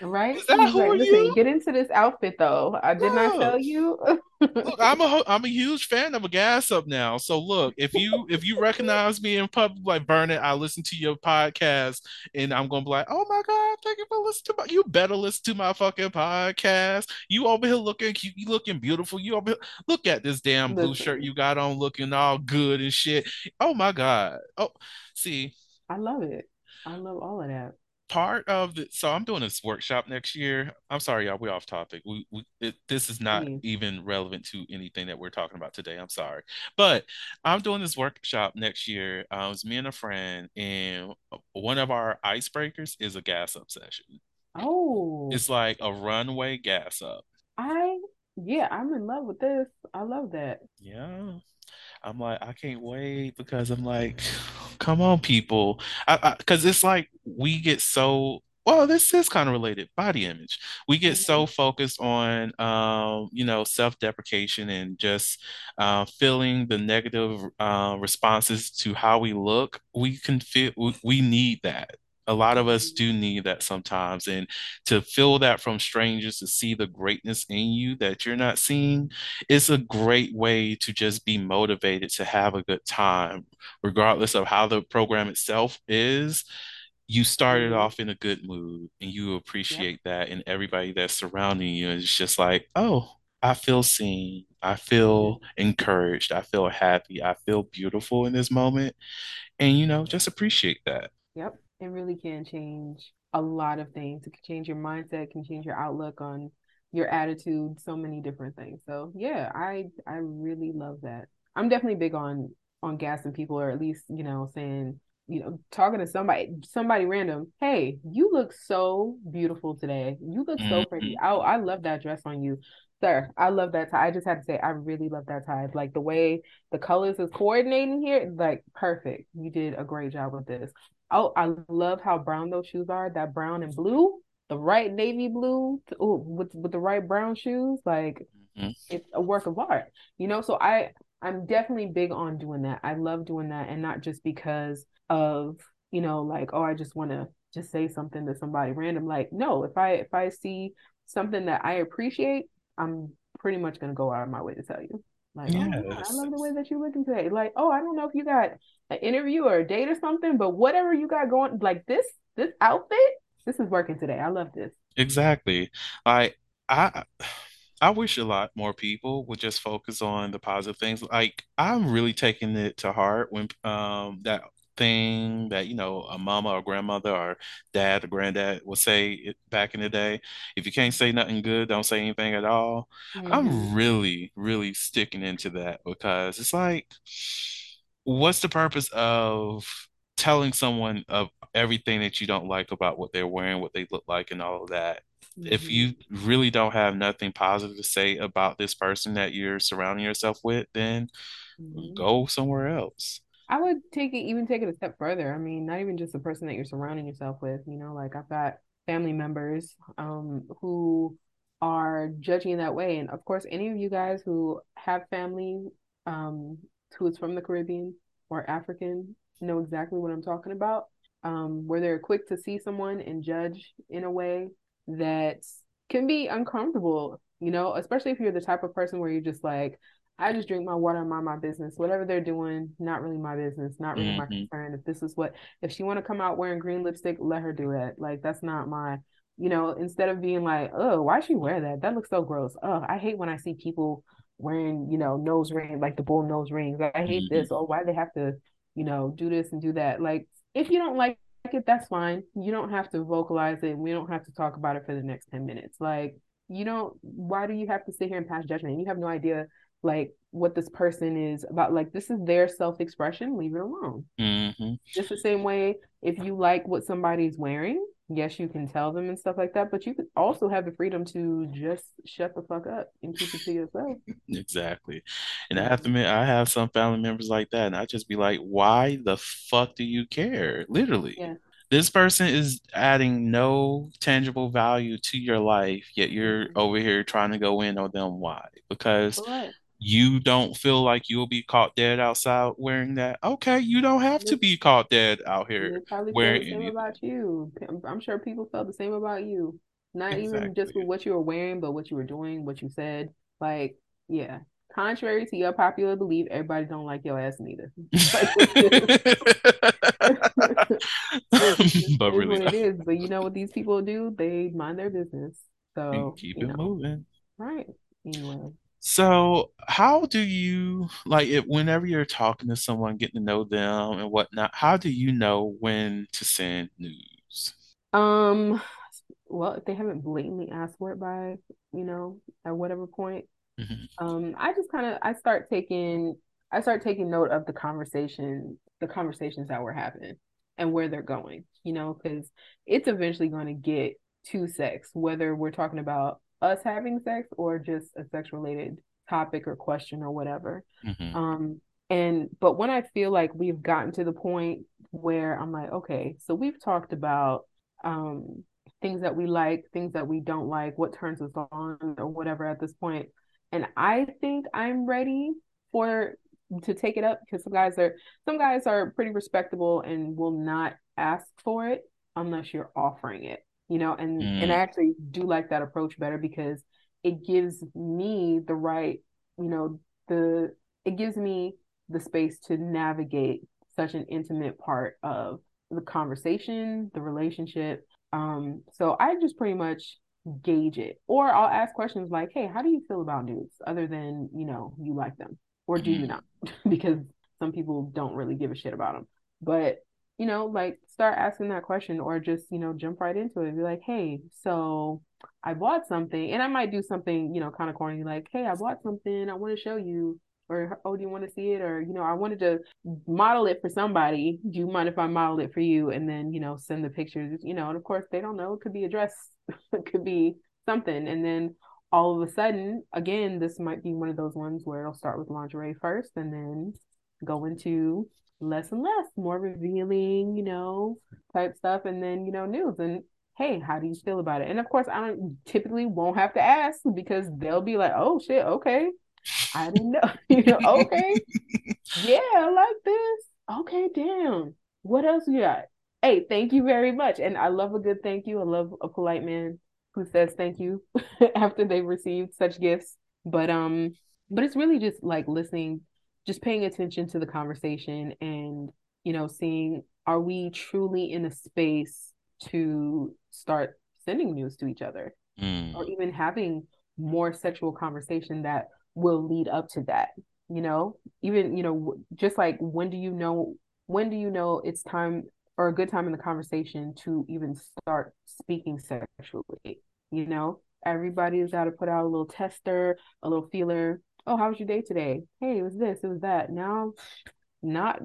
Right? Is that He's who like, listen, you? get into this outfit though. I did not tell you. look, I'm a I'm a huge fan of a gas up now. So look, if you if you recognize me in public, like Vernon, I listen to your podcast, and I'm gonna be like, oh my God, thank you for listening to my. You better listen to my fucking podcast. You over here looking cute, you looking beautiful. You over here, look at this damn blue shirt you got on, looking all good and shit. Oh my God. Oh, see. I love it. I love all of that. Part of the so I'm doing this workshop next year. I'm sorry, y'all, we're off topic. We, we it, this is not Please. even relevant to anything that we're talking about today. I'm sorry, but I'm doing this workshop next year. Uh, it's me and a friend, and one of our icebreakers is a gas up session. Oh, It's like a runway gas up. I yeah, I'm in love with this. I love that. Yeah. I'm like, I can't wait because I'm like, come on, people. Because it's like we get so, well, this is kind of related, body image. We get so focused on, um, you know, self-deprecation and just uh, feeling the negative uh, responses to how we look. We can feel, we, we need that. A lot of us do need that sometimes. And to feel that from strangers, to see the greatness in you that you're not seeing it's a great way to just be motivated to have a good time, regardless of how the program itself is. You started hmm off in a good mood and you appreciate that, and everybody that's surrounding you is just like, oh, I feel seen. I feel hmm encouraged. I feel happy. I feel beautiful in this moment. And, you know, just appreciate that. Yep. It really can change a lot of things. It can change your mindset, can change your outlook on your attitude, so many different things. So yeah, I I really love that. I'm definitely big on on gassing people or at least, you know, saying, you know, talking to somebody somebody random, hey, you look so beautiful today. You look so pretty. Mhm. Oh, I love that dress on you. Sir, I love that tie. I just had to say I really love that tie. Like the way the colors is coordinating here, like perfect. You did a great job with this. Oh, I love how brown those shoes are. That brown and blue, the right navy blue, to, ooh, with with the right brown shoes, like Mhm. it's a work of art. You know, so I I'm definitely big on doing that. I love doing that, and not just because of you know, like oh, I just want to just say something to somebody random. Like no, if I if I see something that I appreciate, I'm pretty much gonna go out of my way to tell you. Like, oh God, I love the way that you're looking today. Like, oh, I don't know if you got an interview or a date or something, but whatever you got going, like this, this outfit, this is working today. I love this. Exactly. Like I I wish a lot more people would just focus on the positive things. Like I'm really taking it to heart when um that thing that you know a mama or grandmother or dad or granddad would say it back in the day. If you can't say nothing good, don't say anything at all. Mm-hmm. I'm really, really sticking into that because it's like, what's the purpose of telling someone of everything that you don't like about what they're wearing, what they look like, and all of that? If Mm-hmm. you really don't have nothing positive to say about this person that you're surrounding yourself with, then Mm-hmm. go somewhere else. I would take it even take it a step further. I mean, not even just the person that you're surrounding yourself with, you know, like I've got family members um who are judging in that way. And of course, any of you guys who have family um who is from the Caribbean or African know exactly what I'm talking about. Um, where they're quick to see someone and judge in a way that can be uncomfortable, you know, especially if you're the type of person where you're just like I just drink my water and mind my business. Whatever they're doing, not really my business, not really my hmm concern. If this is what, if she want to come out wearing green lipstick, let her do that. Like that's not my, you know. Instead of being like, oh, why she wear that? That looks so gross. Oh, I hate when I see people wearing, you know, nose ring like the bull nose rings. Like, I hate hmm this. Oh, why they have to, you know, do this and do that. Like if you don't like it, that's fine. You don't have to vocalize it. We don't have to talk about it for the next ten minutes. Like you don't. Why do you have to sit here and pass judgment? You have no idea like what this person is about like this is their self-expression leave it alone hmm just the same way if you like what somebody's wearing yes you can tell them and stuff like that but you could also have the freedom to just shut the fuck up and keep it to yourself Exactly. And I have to mm-hmm. admit, I have some family members like that, and I just be like, why the fuck do you care? Literally. yeah This person is adding no tangible value to your life, yet you're mm-hmm. over here trying to go in on them. Why? Because but you don't feel like you'll be caught dead outside wearing that. Okay, you don't have to be caught dead out here wearing the same anything. about you i'm sure people felt the same about you Not even just with what you were wearing, but what you were doing, what you said. Like, yeah. Contrary to your popular belief, everybody don't like your ass neither. Like, it just But is really it But you know what these people do? They mind their business. So, keep you it know, moving. right. Anyway. So, how do you like it whenever you're talking to someone, getting to know them and whatnot? How do you know when to send news? Um, well, if they haven't blatantly asked for it by, you know, at whatever point, Mhm. um, I just kind of I start taking I start taking note of the conversation, the conversations that we're having and where they're going, you know, because it's eventually going to get to sex, whether we're talking about us having sex or just a sex related topic or question or whatever. Mhm. Um, and but when I feel like we've gotten to the point where I'm like, okay, so we've talked about um things that we like, things that we don't like, what turns us on or whatever at this point. And I think I'm ready for to take it up because some guys are some guys are pretty respectable and will not ask for it unless you're offering it. You know, and and I Mm, actually do like that approach better because it gives me the right, you know, the it gives me the space to navigate such an intimate part of the conversation, the relationship. Um, so I just pretty much gauge it. Or I'll ask questions like, hey, how do you feel about nudes other than, you know, you like them? Or do you mm, not? because some people don't really give a shit about them. But, you know, like start asking that question or just, you know, jump right into it be like, hey, so I bought something and I might do something, you know, kind of corny, like, hey, I bought something, I want to show you. Or oh, do you want to see it? Or you know, I wanted to model it for somebody. Do you mind if I model it for you? And then, you know, send the pictures, you know, and of course they don't know. It could be a dress, it could be something. And then all of a sudden, again, this might be one of those ones where it'll start with lingerie first and then go into less and less, more revealing, you know, type stuff, and then, you know, news. And hey, how do you feel about it? And of course, I don't typically won't have to ask because they'll be like, oh shit, okay. I didn't know. you know, okay. Yeah, I like this. Okay, damn. What else you got? Hey, thank you very much. And I love a good thank you. I love a polite man who says thank you after they've received such gifts. But um, but it's really just like listening, just paying attention to the conversation and, you know, seeing are we truly in a space to start sending news to each other or mm, even having more sexual conversation that will lead up to that you know? Even you know just like when do you know when do you know it's time or a good time in the conversation to even start speaking sexually you know? Everybody's got to put out a little tester a little feeler oh how was your day today hey it was this it was that now not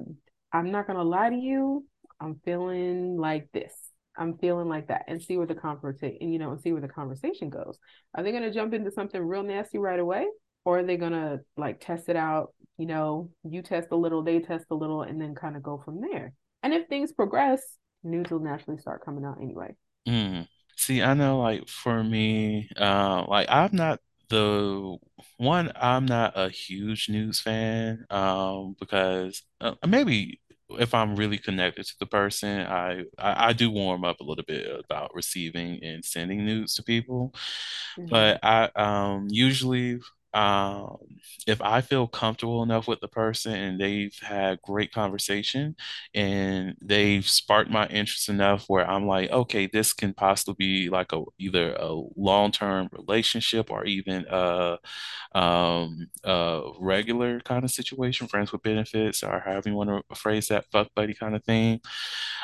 i'm not gonna lie to you i'm feeling like this i'm feeling like that and see where the conversation you know and see where the conversation goes are they gonna jump into something real nasty right away or are they gonna like test it out? You know, you test a little, they test a little, and then kind of go from there. And if things progress, news will naturally start coming out anyway. mm. See, I know like for me, uh, like I'm not the one, I'm not a huge news fan, um, because uh, maybe if I'm really connected to the person, I, I I do warm up a little bit about receiving and sending news to people. Mm-hmm. But I um usually um if I feel comfortable enough with the person and they've had great conversation and they've sparked my interest enough where I'm like, okay, this can possibly be like a either a long-term relationship or even a um a regular kind of situation, friends with benefits or however you want to phrase that, fuck buddy kind of thing.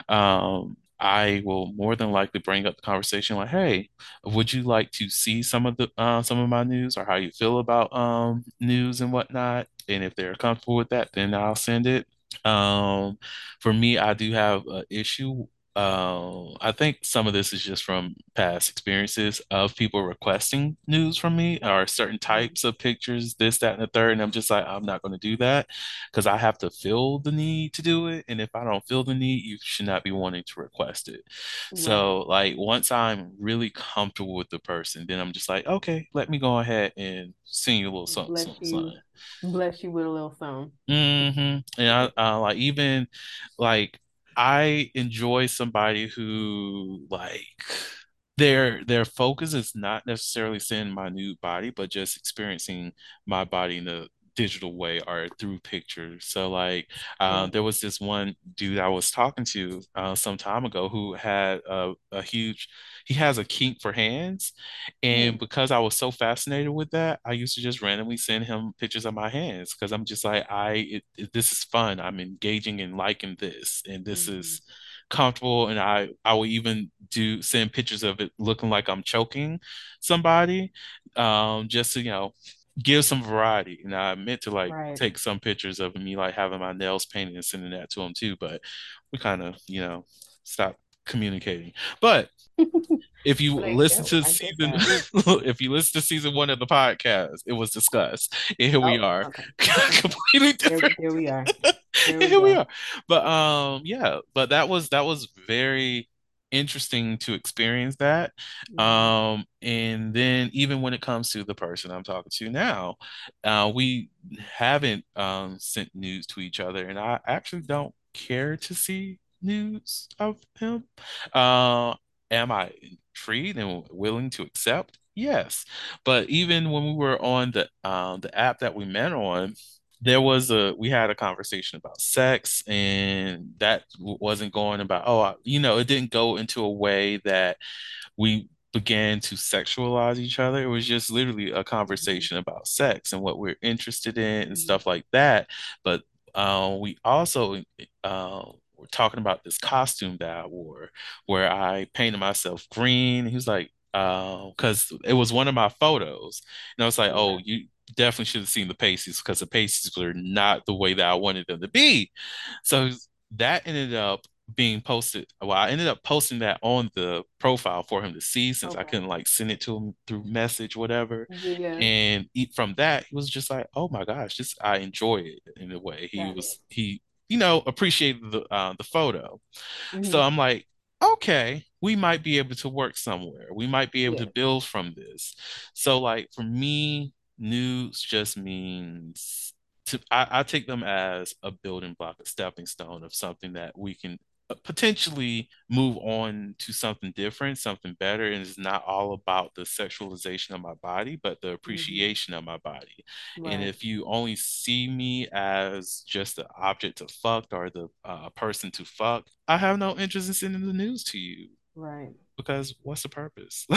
Um, I will more than likely bring up the conversation like, hey, would you like to see some of the uh, some of my news or how you feel about um, news and whatnot? And if they're comfortable with that, then I'll send it. Um, for me, I do have an issue. Um, I think some of this is just from past experiences of people requesting news from me or certain types of pictures, this, that, and the third. And I'm just like, I'm not going to do that because I have to feel the need to do it. And if I don't feel the need, you should not be wanting to request it. Right. So, like, once I'm really comfortable with the person, then I'm just like, okay, let me go ahead and sing you a little something, Bless something, you. something. Bless you with a little song. hmm And I, uh, like, even like, I enjoy somebody who like their their focus is not necessarily seeing my nude body, but just experiencing my body in a digital way or through pictures. So like uh, there was this one dude I was talking to uh, some time ago who had a, a huge he has a kink for hands. And because I was so fascinated with that, I used to just randomly send him pictures of my hands because I'm just like, I it, it- this is fun. I'm engaging and liking this, and this Mhm. is comfortable and I I will even do send pictures of it looking like I'm choking somebody um just to you know give some variety and I meant to like Right. take some pictures of me like having my nails painted and sending that to him too but we kind of you know stopped communicating but if you listen to season if you listen to season one of the podcast it was discussed and here we Oh, are okay. completely different there we are. There we here we go. are. But um yeah, but that was that was very interesting to experience that. Mhm. Um and then even when it comes to the person I'm talking to now, uh we haven't um sent news to each other and I actually don't care to see news of him. Uh am I intrigued and willing to accept? Yes. But even when we were on the um the app that we met on, there was a we had a conversation about sex and that wasn't going about oh I- you know it didn't go into a way that we began to sexualize each other it was just literally a Mhm. conversation about sex and what we're interested in and Mhm. stuff like that but uh, we also uh, talking about this costume that I wore where I painted myself green he was like uh, because it was one of my photos and I was like oh you definitely should have seen the pasties because the pasties were not the way that I wanted them to be. So that ended up being posted. Well, I ended up posting that on the profile for him to see since I couldn't like send it to him through message, whatever. Yeah, And from that, he was just like, "Oh my gosh, just I enjoy it in a way." He it. was he, you know, appreciated the uh, the photo. So hmm I'm like, okay, we might be able to work somewhere. We might be able to build from this. So like for me, news just means to I, I take them as a building block, a stepping stone of something that we can potentially move on to something different, something better. And it's not all about the sexualization of my body, but the hmm appreciation of my body. And if you only see me as just the object to fuck or the uh, person to fuck, I have no interest in sending the news to you Right. because what's the purpose?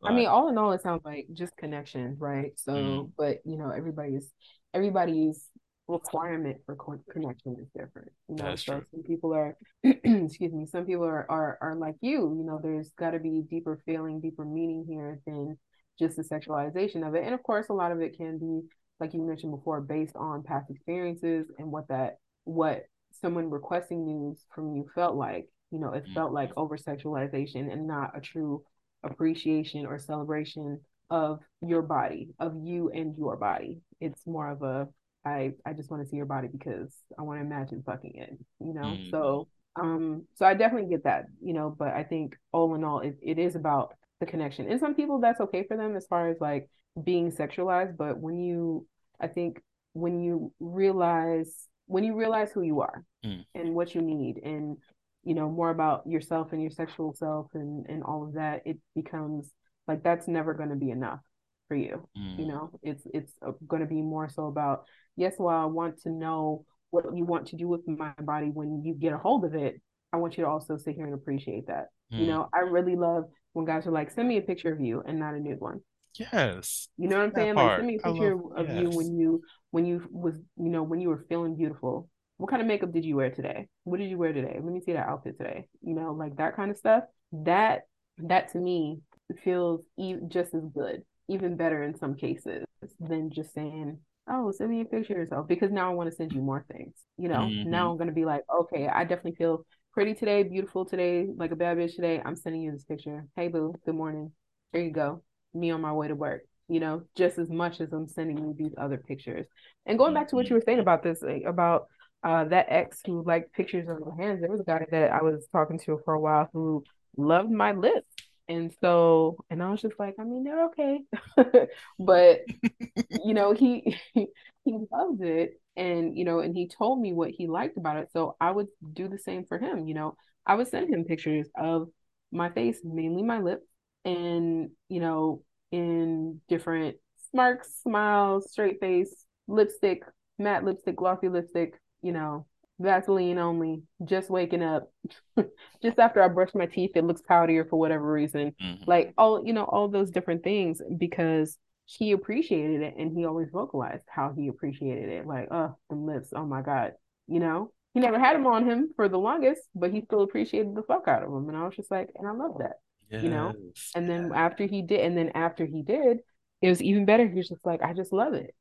Like, I mean, all in all, it sounds like just connection, right? So, but you know, everybody's everybody's requirement for co connection is different, you know. that's So true. some people are, excuse me, some people are are are like you, you know. There's got to be deeper feeling, deeper meaning here than just the sexualization of it. And of course, a lot of it can be, like you mentioned before, based on past experiences and what that what someone requesting news from you felt like. You know, it mm. felt like over sexualization and not a true appreciation or celebration of your body, of you and your body. It's more of a I I just want to see your body because I want to imagine fucking it, you know? mhm, So um so I definitely get that, you know, but I think all in all it, it is about the connection. And some people that's okay for them as far as like being sexualized, but when you I think when you realize when you realize who you are mm, and what you need and you know more about yourself and your sexual self and and all of that it becomes like that's never going to be enough for you you mm, know it's it's going to be more so about yes while i want to know what you want to do with my body when you get a hold of it i want you to also sit here and appreciate that you mm. know i really love when guys are like send me a picture of you and not a nude one Yes, you know what I'm that saying? Like send part. me a I love, picture of you when you when you was you know when you were feeling beautiful. What kind of makeup did you wear today? What did you wear today? Let me see that outfit today. You know, like that kind of stuff. That that to me feels e- just as good, even better in some cases than just saying, "Oh, send me a picture of yourself," because now I want to send you more things. You know, hmm now I'm gonna be like, okay, I definitely feel pretty today, beautiful today, like a bad bitch today. I'm sending you this picture. Hey, boo, good morning. Here you go. Me on my way to work you know, just as much as I'm sending you these other pictures. And going back to what you hmm were saying about this, like, about uh, that ex who liked pictures of my hands, there was a guy that I was talking to for a while who loved my lips. And so, and I was just like, I mean, they're okay. but, you know, he he loved it and, you know, and he told me what he liked about it. So I would do the same for him, you know. I would send him pictures of my face, mainly my lips, and you know, in different smirks, smiles, straight face, lipstick, matte lipstick, glossy lipstick, you know, Vaseline only, just waking up. just after I brush my teeth, it looks powdier for whatever reason. Mhm. Like all, you know, all those different things because he appreciated it and he always vocalized how he appreciated it. Like, oh, the lips, oh my God. You know, he never had them on him for the longest, but he still appreciated the fuck out of them. And I was just like, and I love that, you know? And then after he did, and then after he did, it was even better. He was just like, I just love it.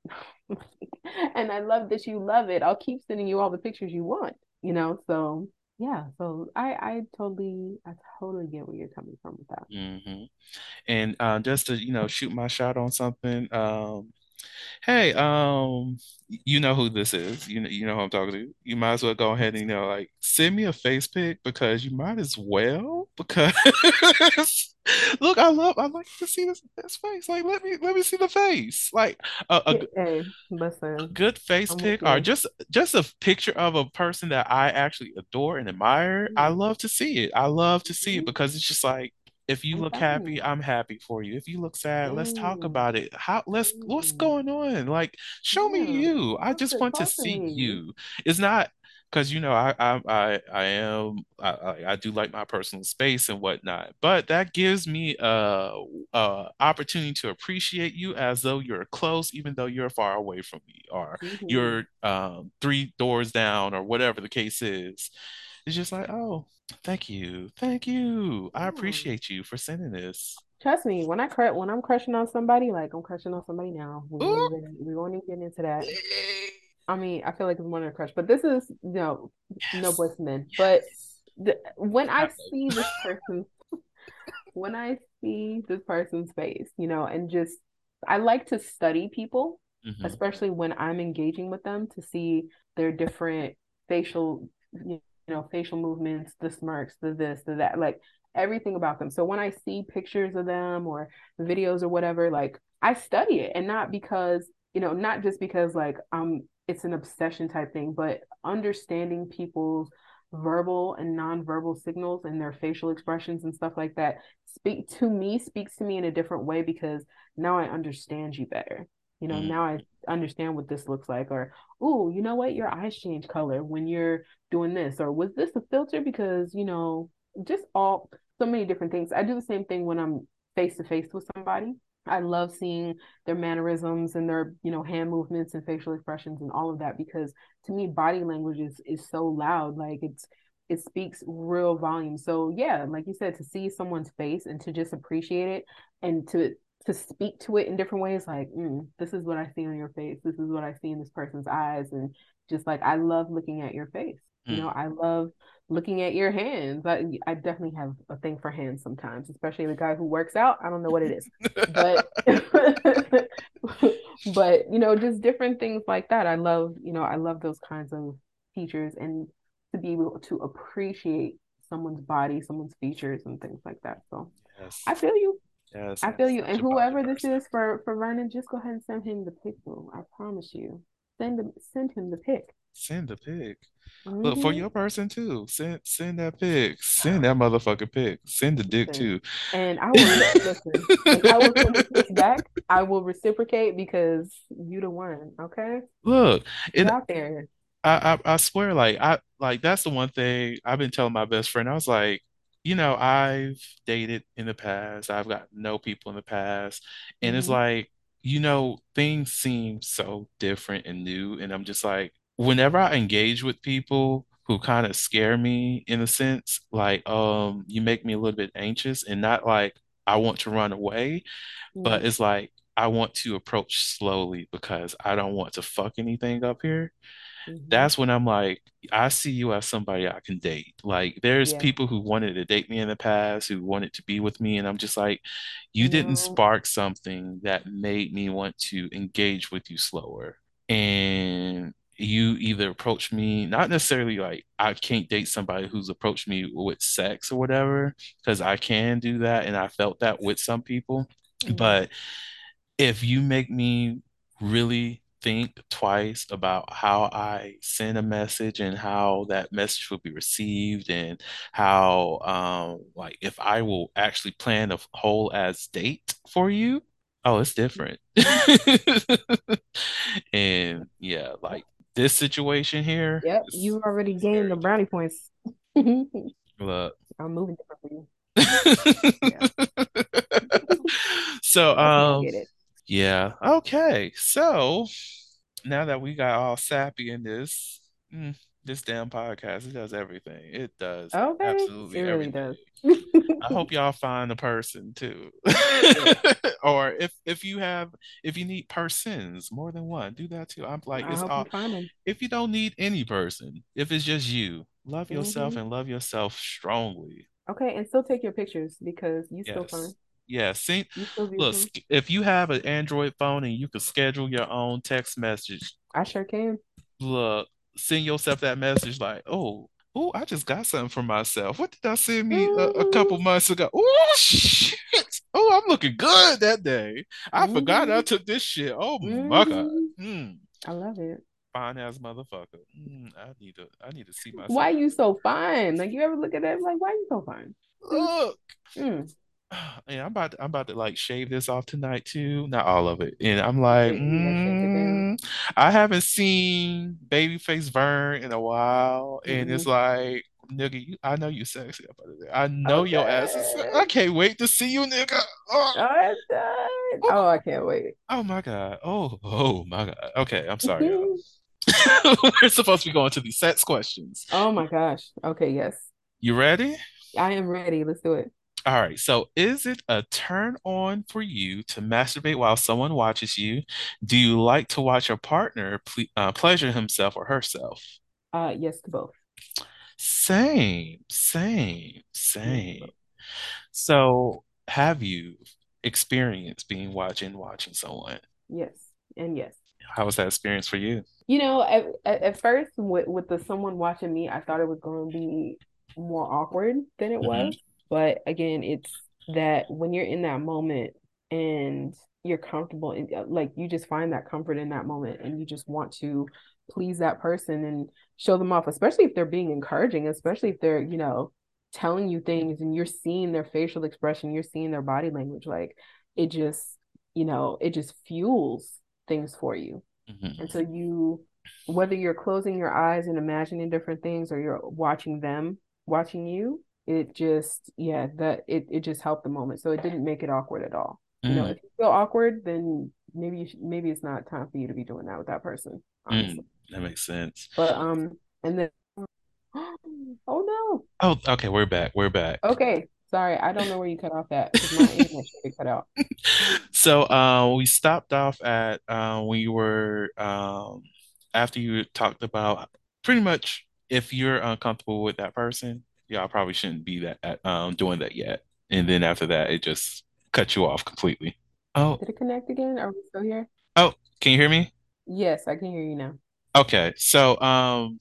and I love that you love it. I'll keep sending you all the pictures you want, you know? So yeah, so I I totally I totally get where you're coming from with that. hmm And uh, just to, you know, shoot my shot on something. Um, hey, um, you know who this is. You know, you know who I'm talking to. You might as well go ahead and, you know, like send me a face pic because you might as well because look, I love I like to see this, this face. Like let me let me see the face. Like a, a, Yeah, Hey, a good face I'm with pic or just just a picture of a person that I actually adore and admire. I Mm, love to see it. I love to see it mhm, because it's just like if you look happy. I'm happy for you. If you look sad, let's talk Mm, about it. How let's what's mm, going on? Like, show me you. I just want to see you. It's not because you know I I I, I am I, I do like my personal space and whatnot, but that gives me a, a opportunity to appreciate you as though you're close, even though you're far away from me, or hmm you're um, three doors down, or whatever the case is. It's just like, oh, thank you, thank you. I appreciate you for sending this. Trust me, when I cr when I'm crushing on somebody, like I'm crushing on somebody now. We won't even we won't even get into that. I mean, I feel like it's more than a crush, but this is no no Yes, boys to men. But yes. the, when I see this person, when I see this person's face, you know, and just I like to study people, hmm especially when I'm engaging with them to see their different facial, you know, facial movements, the smirks, the this, the that, like everything about them. So when I see pictures of them or videos or whatever, like I study it and not because, you know, not just because like um it's an obsession type thing, but understanding people's verbal and nonverbal signals and their facial expressions and stuff like that speak to me speaks to me in a different way because now I understand you better. You know, mm. now I understand what this looks like or oh, you know what, your eyes change color when you're doing this or was this a filter because, you know, just all so many different things. I do the same thing when I'm face to face with somebody. I love seeing their mannerisms and their, you know, hand movements and facial expressions and all of that because to me body language is is so loud like it's it speaks real volume. So yeah like you said to see someone's face and to just appreciate it and to to speak to it in different ways like mm, this is what i see on your face. This is what i see in this person's eyes. And just like i love looking at your face you know Mm. i love looking at your hands i, I definitely have a thing for hands sometimes especially the guy who works out i don't know what it is. But but you know just different things like that i love you know i love those kinds of features and to be able to appreciate someone's body someone's features and things like that so. Yes, i feel you. Yes, i feel you and whoever this person. is for for vernon just go ahead and send him the pic i promise you. Send him send him the pic Send the pic. Look for mm-hmm. your person too. Send send that pic. Send that motherfucking pic. Send the dick listen too. and i will listen i will back i will reciprocate because you the one okay Look, and out there I, I I swear, like I like that's the one thing I've been telling my best friend. I was like, you know, I've dated in the past. I've got no people in the past, and it's mm-hmm. like, you know, things seem so different and new, and I'm just like, whenever I engage with people who kind of scare me in a sense, like, um, you make me a little bit anxious, and not like I want to run away, but Mm-hmm. it's like I want to approach slowly because I don't want to fuck anything up here Mm-hmm. that's when I'm like, I see you as somebody I can date. Like, there's Yeah. people who wanted to date me in the past, who wanted to be with me, and I'm just like, you didn't spark something that made me want to engage with you slower. And either approach me, not necessarily like I can't date somebody who's approached me with sex or whatever, because I can do that, and I felt that with some people. Mm-hmm. But if you make me really think twice about how I send a message and how that message will be received and how um like if I will actually plan a whole as date for you. Oh, it's different. And yeah, like this situation here Yep, you already gained the brownie points. Look, I'm moving different for you. Yeah. So Trust me, I um yeah, okay. So now that we got all sappy in this, mm, this damn podcast, it does everything. It does Okay, it absolutely really everything. does. I hope y'all find a person too. Or if if you have if you need persons, more than one, do that too. I'm like I it's all if you don't need any person, if it's just you, love yourself hmm and love yourself strongly. Okay, and still take your pictures because you still fine. Yes. Yeah, see, look, if you have an Android phone and you can schedule your own text message, I sure can. look, send yourself that message like, oh, oh, I just got something for myself. What did I send me a, a couple months ago? Oh, shit. Oh, I'm looking good that day. I forgot I took this shit. Oh my God. hmm Mm, I love it. fine ass motherfucker. Mm, I need to I need to see myself. Why myself. you so fine? Like you ever look at that like why you so fine? Mm, Look. mm. And I'm about to, I'm about to like shave this off tonight too. Not all of it. And I'm like, you gotta shave mm, I haven't seen Babyface Vern in a while. And it's Mm-mm. like, nigga, you, I know you sexy. I know your ass is I can't wait to see you, nigga. Oh, Oh, it's oh, Oh, I can't wait. oh my God. Oh, oh my God. Okay, I'm sorry. We're supposed to be going to these sex questions. Oh my gosh. Okay, yes. You ready? I am ready. Let's do it. All right, so is it a turn on for you to masturbate while someone watches you? Do you like to watch your partner ple uh, pleasure himself or herself? Uh, yes to both. Same, same, same. So, have you experienced being watching watching someone? Yes, and yes. How was that experience for you? You know, at, at, at first with with the someone watching me, I thought it was going to be more awkward than it hmm was. But again, it's that when you're in that moment and you're comfortable and uh, like you just find that comfort in that moment and you just want to please that person and show them off, especially if they're being encouraging, especially if they're, you know, telling you things and you're seeing their facial expression, you're seeing their body language, like it just, you know, it just fuels things for you. And so you, whether you're closing your eyes and imagining different things or you're watching them watching you, it just, yeah, that it it just helped the moment. So it didn't make it awkward at all. You know, mm if you feel awkward, then maybe you should, maybe it's not time for you to be doing that with that person, mm. That makes sense. But um, and then, oh no. Oh, okay, we're back. We're back. okay, sorry, I don't know where you cut off at because my internet should cut out. So uh, we stopped off at uh, when you were um, after you talked about pretty much if you're uncomfortable with that person, y'all probably shouldn't be that at, um, doing that yet. And then after that, it just cut you off completely. Oh, Did it connect again? Are we still here? oh, can you hear me? Yes, I can hear you now. Okay, so um,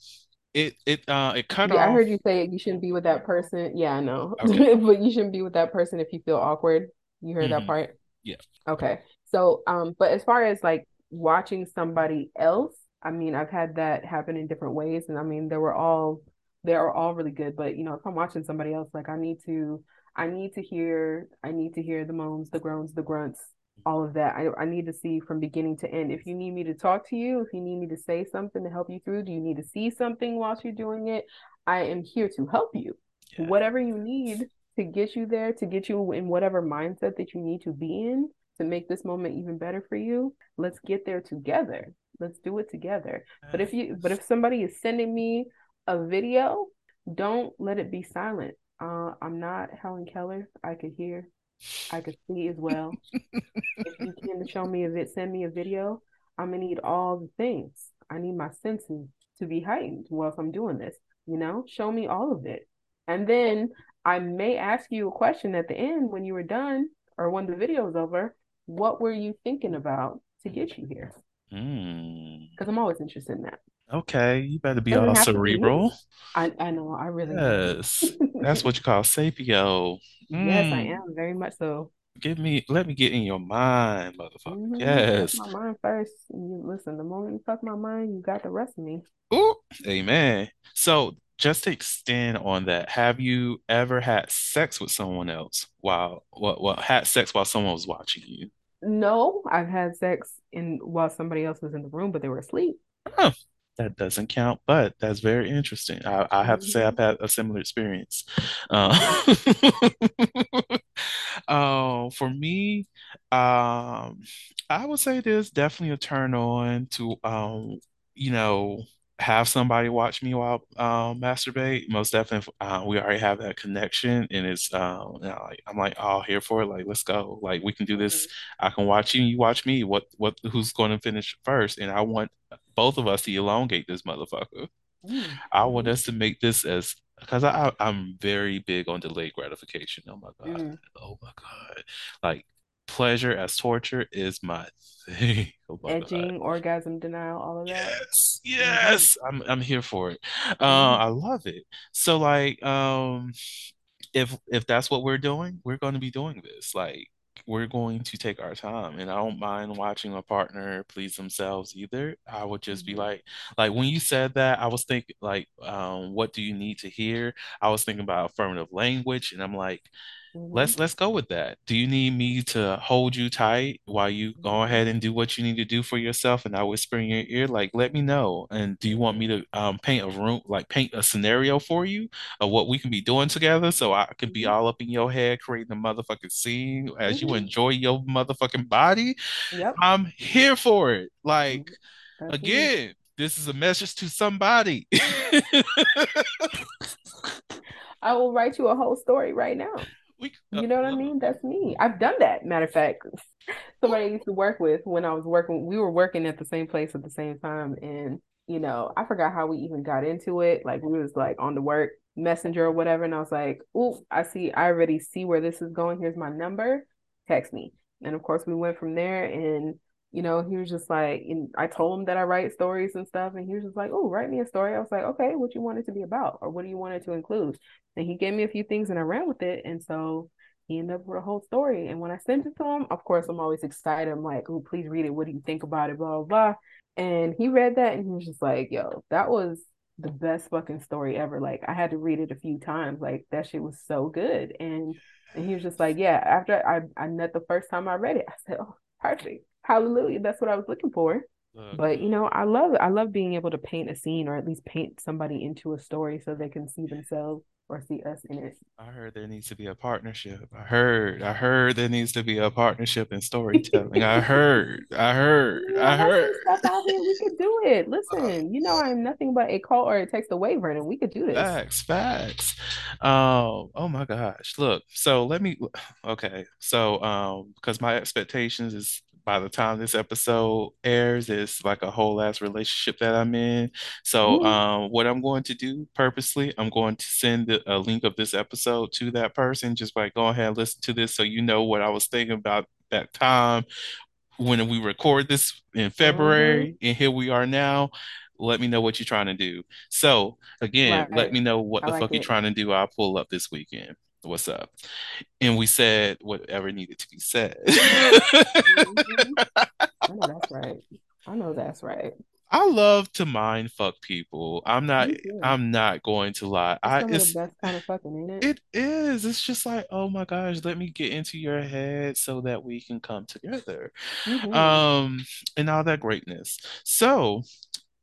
it it uh it cut Yeah, I heard you say you shouldn't be with that person. Yeah, I know. Okay. But you shouldn't be with that person if you feel awkward. You heard that hmm part? Yeah. Okay. So, um, but as far as like watching somebody else, I mean, I've had that happen in different ways, and I mean, they were all they are all really good. But you know, if I'm watching somebody else, like I need to, I need to hear, I need to hear the moans, the groans, the grunts, all of that. I I need to see from beginning to end. If you need me to talk to you, if you need me to say something to help you through, do you need to see something whilst you're doing it? I am here to help you. Yeah. Whatever you need to get you there, to get you in whatever mindset that you need to be in to make this moment even better for you, let's get there together. Let's do it together. But if you but if somebody is sending me a video, don't let it be silent. Uh, I'm not Helen Keller. I could hear, I could see as well. If you can show me a vid, send me a video, I'm gonna need all the things. I need my senses to be heightened whilst I'm doing this. You know, show me all of it. And then I may ask you a question at the end when you were done or when the video is over. What were you thinking about to get you here? Mm. Because I'm always interested in that. Okay, you better be all to be cerebral. I I know, I really. Yes, that's what you call sapio. Yes, I Mm. am very much so. Give me, let me get in your mind, motherfucker. hmm Fuck Yes. my mind first. You listen, the moment you fuck my mind, you got the rest of me. Ooh, amen. So just to extend on that, have you ever had sex with someone else while what what had sex while someone was watching you? No, I've had sex in while somebody else was in the room, but they were asleep. That doesn't count, but that's very interesting. I, I have to say I've hmm had a similar experience. Uh, uh, for me, um, I would say there's definitely a turn on to um, you know, have somebody watch me while um masturbate. Most definitely, uh, we already have that connection, and it's um, you know, like, I'm like all here for it. Like, let's go. Like, we can do this. I can watch you, and you watch me. What what who's going to finish first? And I want both of us to elongate this motherfucker. I want us to make this as because I I'm very big on delayed gratification. Oh my God. hmm Oh my God. Like pleasure as torture is my thing. Oh. Edging, orgasm denial, all of that. Yes, yes. I'm I'm here for it. Uh, hmm I love it. So like um if if that's what we're doing, we're going to be doing this. Like we're going to take our time, and I don't mind watching a partner please themselves either. I would just be hmm like, like when you said that, I was thinking like, um, what do you need to hear? I was thinking about affirmative language, and I'm like, hmm Let's let's go with that. Do you need me to hold you tight while you go hmm ahead and do what you need to do for yourself and I whisper in your ear? Like, let me know. And do you want me to um paint a room, like paint a scenario for you of what we can be doing together so I can be hmm all up in your head creating a motherfucking scene as you hmm enjoy your motherfucking body? Yep. I'm here for it. Like, Mhm. Again, this is a message to somebody. I will write you a whole story right now. We uh, You know what I mean? That's me. I've done that. Matter of fact, somebody I used to work with when I was working, we were working at the same place at the same time. And, you know, I forgot how we even got into it. Like we was like on the work messenger or whatever. And I was like, ooh, I see, I already see where this is going. Here's my number. Text me. And of course we went from there and you know, he was just like, and I told him that I write stories and stuff, and he was just like, "Oh, write me a story." I was like, "Okay, what you want it to be about, or what do you want it to include?" And he gave me a few things, and I ran with it. And so he ended up with a whole story. And when I sent it to him, of course, I'm always excited. I'm like, oh, please read it. What do you think about it? Blah, blah, blah. And he read that and he was just like, yo, that was the best fucking story ever. Like, I had to read it a few times. Like, that shit was so good. And and he was just like, yeah, after I, I nut the first time I read it, I said, oh, perfect. Hallelujah. That's what I was looking for. Look, But you know, I love I love being able to paint a scene or at least paint somebody into a story so they can see themselves or see us in it. I heard there needs to be a partnership. I heard, I heard there needs to be a partnership in storytelling. I heard, I heard, I I heard. stuff out here. We could do it. Uh, Listen, you know, I'm nothing but a call or a text away, Vernon. We could do this. facts, facts. Um, oh my gosh. Look, so let me, okay. So, um, because my expectations is by the time this episode airs, it's like a whole ass relationship that I'm in. So, um, what I'm going to do purposely, I'm going to send a a link of this episode to that person. Just like go ahead and listen to this so you know what I was thinking about that time when we record this in. February, and here we are now. Let me know what you're trying to do. So, again, let me know what I the like fuck you're trying to do. I'll pull up this weekend. What's up? And we said whatever needed to be said. Mhm. I know that's right. I know that's right. I love to mind fuck people. I'm not I'm not going to lie. It's I of it's best kind of fucking, ain't it? it is. It's just like, oh my gosh, let me get into your head so that we can come together. hmm Um, and all that greatness. So,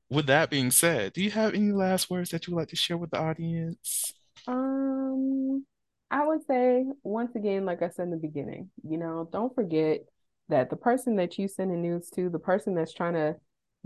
with that being said, do you have any last words that you would like to share with the audience? Um, I would say once again, like I said in the beginning, you know, don't forget that the person that you sending news to, the person that's trying to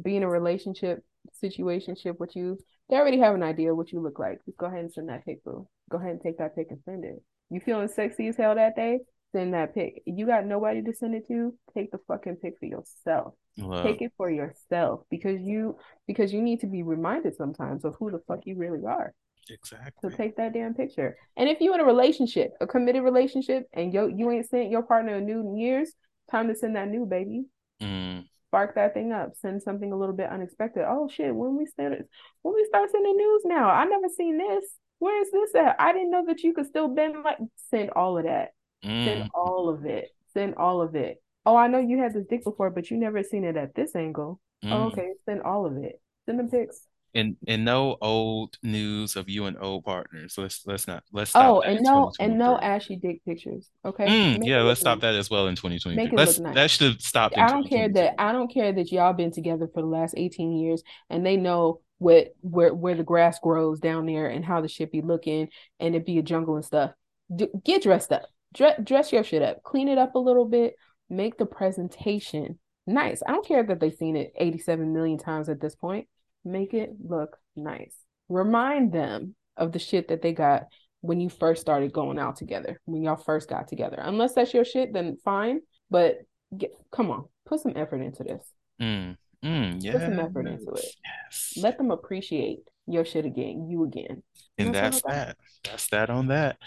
be in a relationship situationship with you, they already have an idea what you look like. Just go ahead and send that pic, boo. Go ahead and take that pic and send it. You feeling sexy as hell that day? Send that pic. You got nobody to send it to? Take the fucking pic for yourself. Look, Take it for yourself because you because you need to be reminded sometimes of who the fuck you really are. So exactly. take that damn picture. And if you're in a relationship, a committed relationship, and yo you ain't sent your partner a new in years, time to send that new baby. Mm, Spark that thing up. Send something a little bit unexpected. Oh shit, when we started when we start sending news now, I never seen this. Where is this at? I didn't know that you could still bend like send all of that. Send mm, all of it. Send all of it. Oh, I know you had this dick before, but you never seen it at this angle. Oh, Mm. okay. Send all of it. Send them pics. And and no old news of you and old partners. Let's let's not let's stop Oh, and no, and no ashy dick pictures. Okay. Mm, yeah, let's stop that as well in 2020. Make it Let's look nice. that should have stopped I don't care that I don't care that y'all been together for the last 18 years and they know what where where the grass grows down there and how the shit be looking and it be a jungle and stuff. D- get dressed up. Dress dress your shit up. Clean it up a little bit. Make the presentation nice. I don't care that they've seen it 87 million times at this point. Make it look nice. Remind them of the shit that they got when you first started going out together, when y'all first got together. Unless that's your shit, then fine. But get, come on, put some effort into this. Mm, mm, Put some effort into it. yes, yes. Let them appreciate your shit again, you again. And that's that's all I got. that. That's that on that.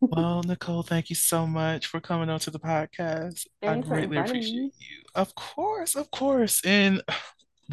Well, Nicole, thank you so much for coming on to the podcast. I greatly appreciate me. you. Of course, of course. And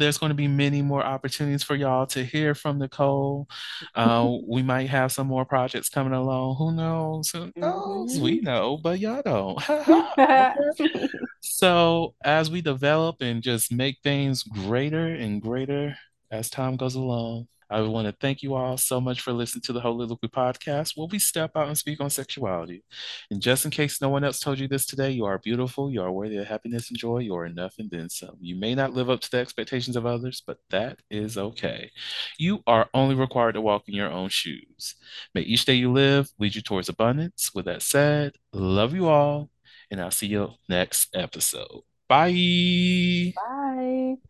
there's going to be many more opportunities for y'all to hear from Nicole. Uh, we might have some more projects coming along. Who knows? Who knows? We know, but y'all don't. So as we develop and just make things greater and greater as time goes along, I want to thank you all so much for listening to the Heauxliloquy podcast, where we step out and speak on sexuality. And just in case no one else told you this today, you are beautiful, you are worthy of happiness and joy, you are enough and then some. You may not live up to the expectations of others, but that is okay. You are only required to walk in your own shoes. May each day you live lead you towards abundance. With that said, love you all, and I'll see you next episode. Bye. Bye.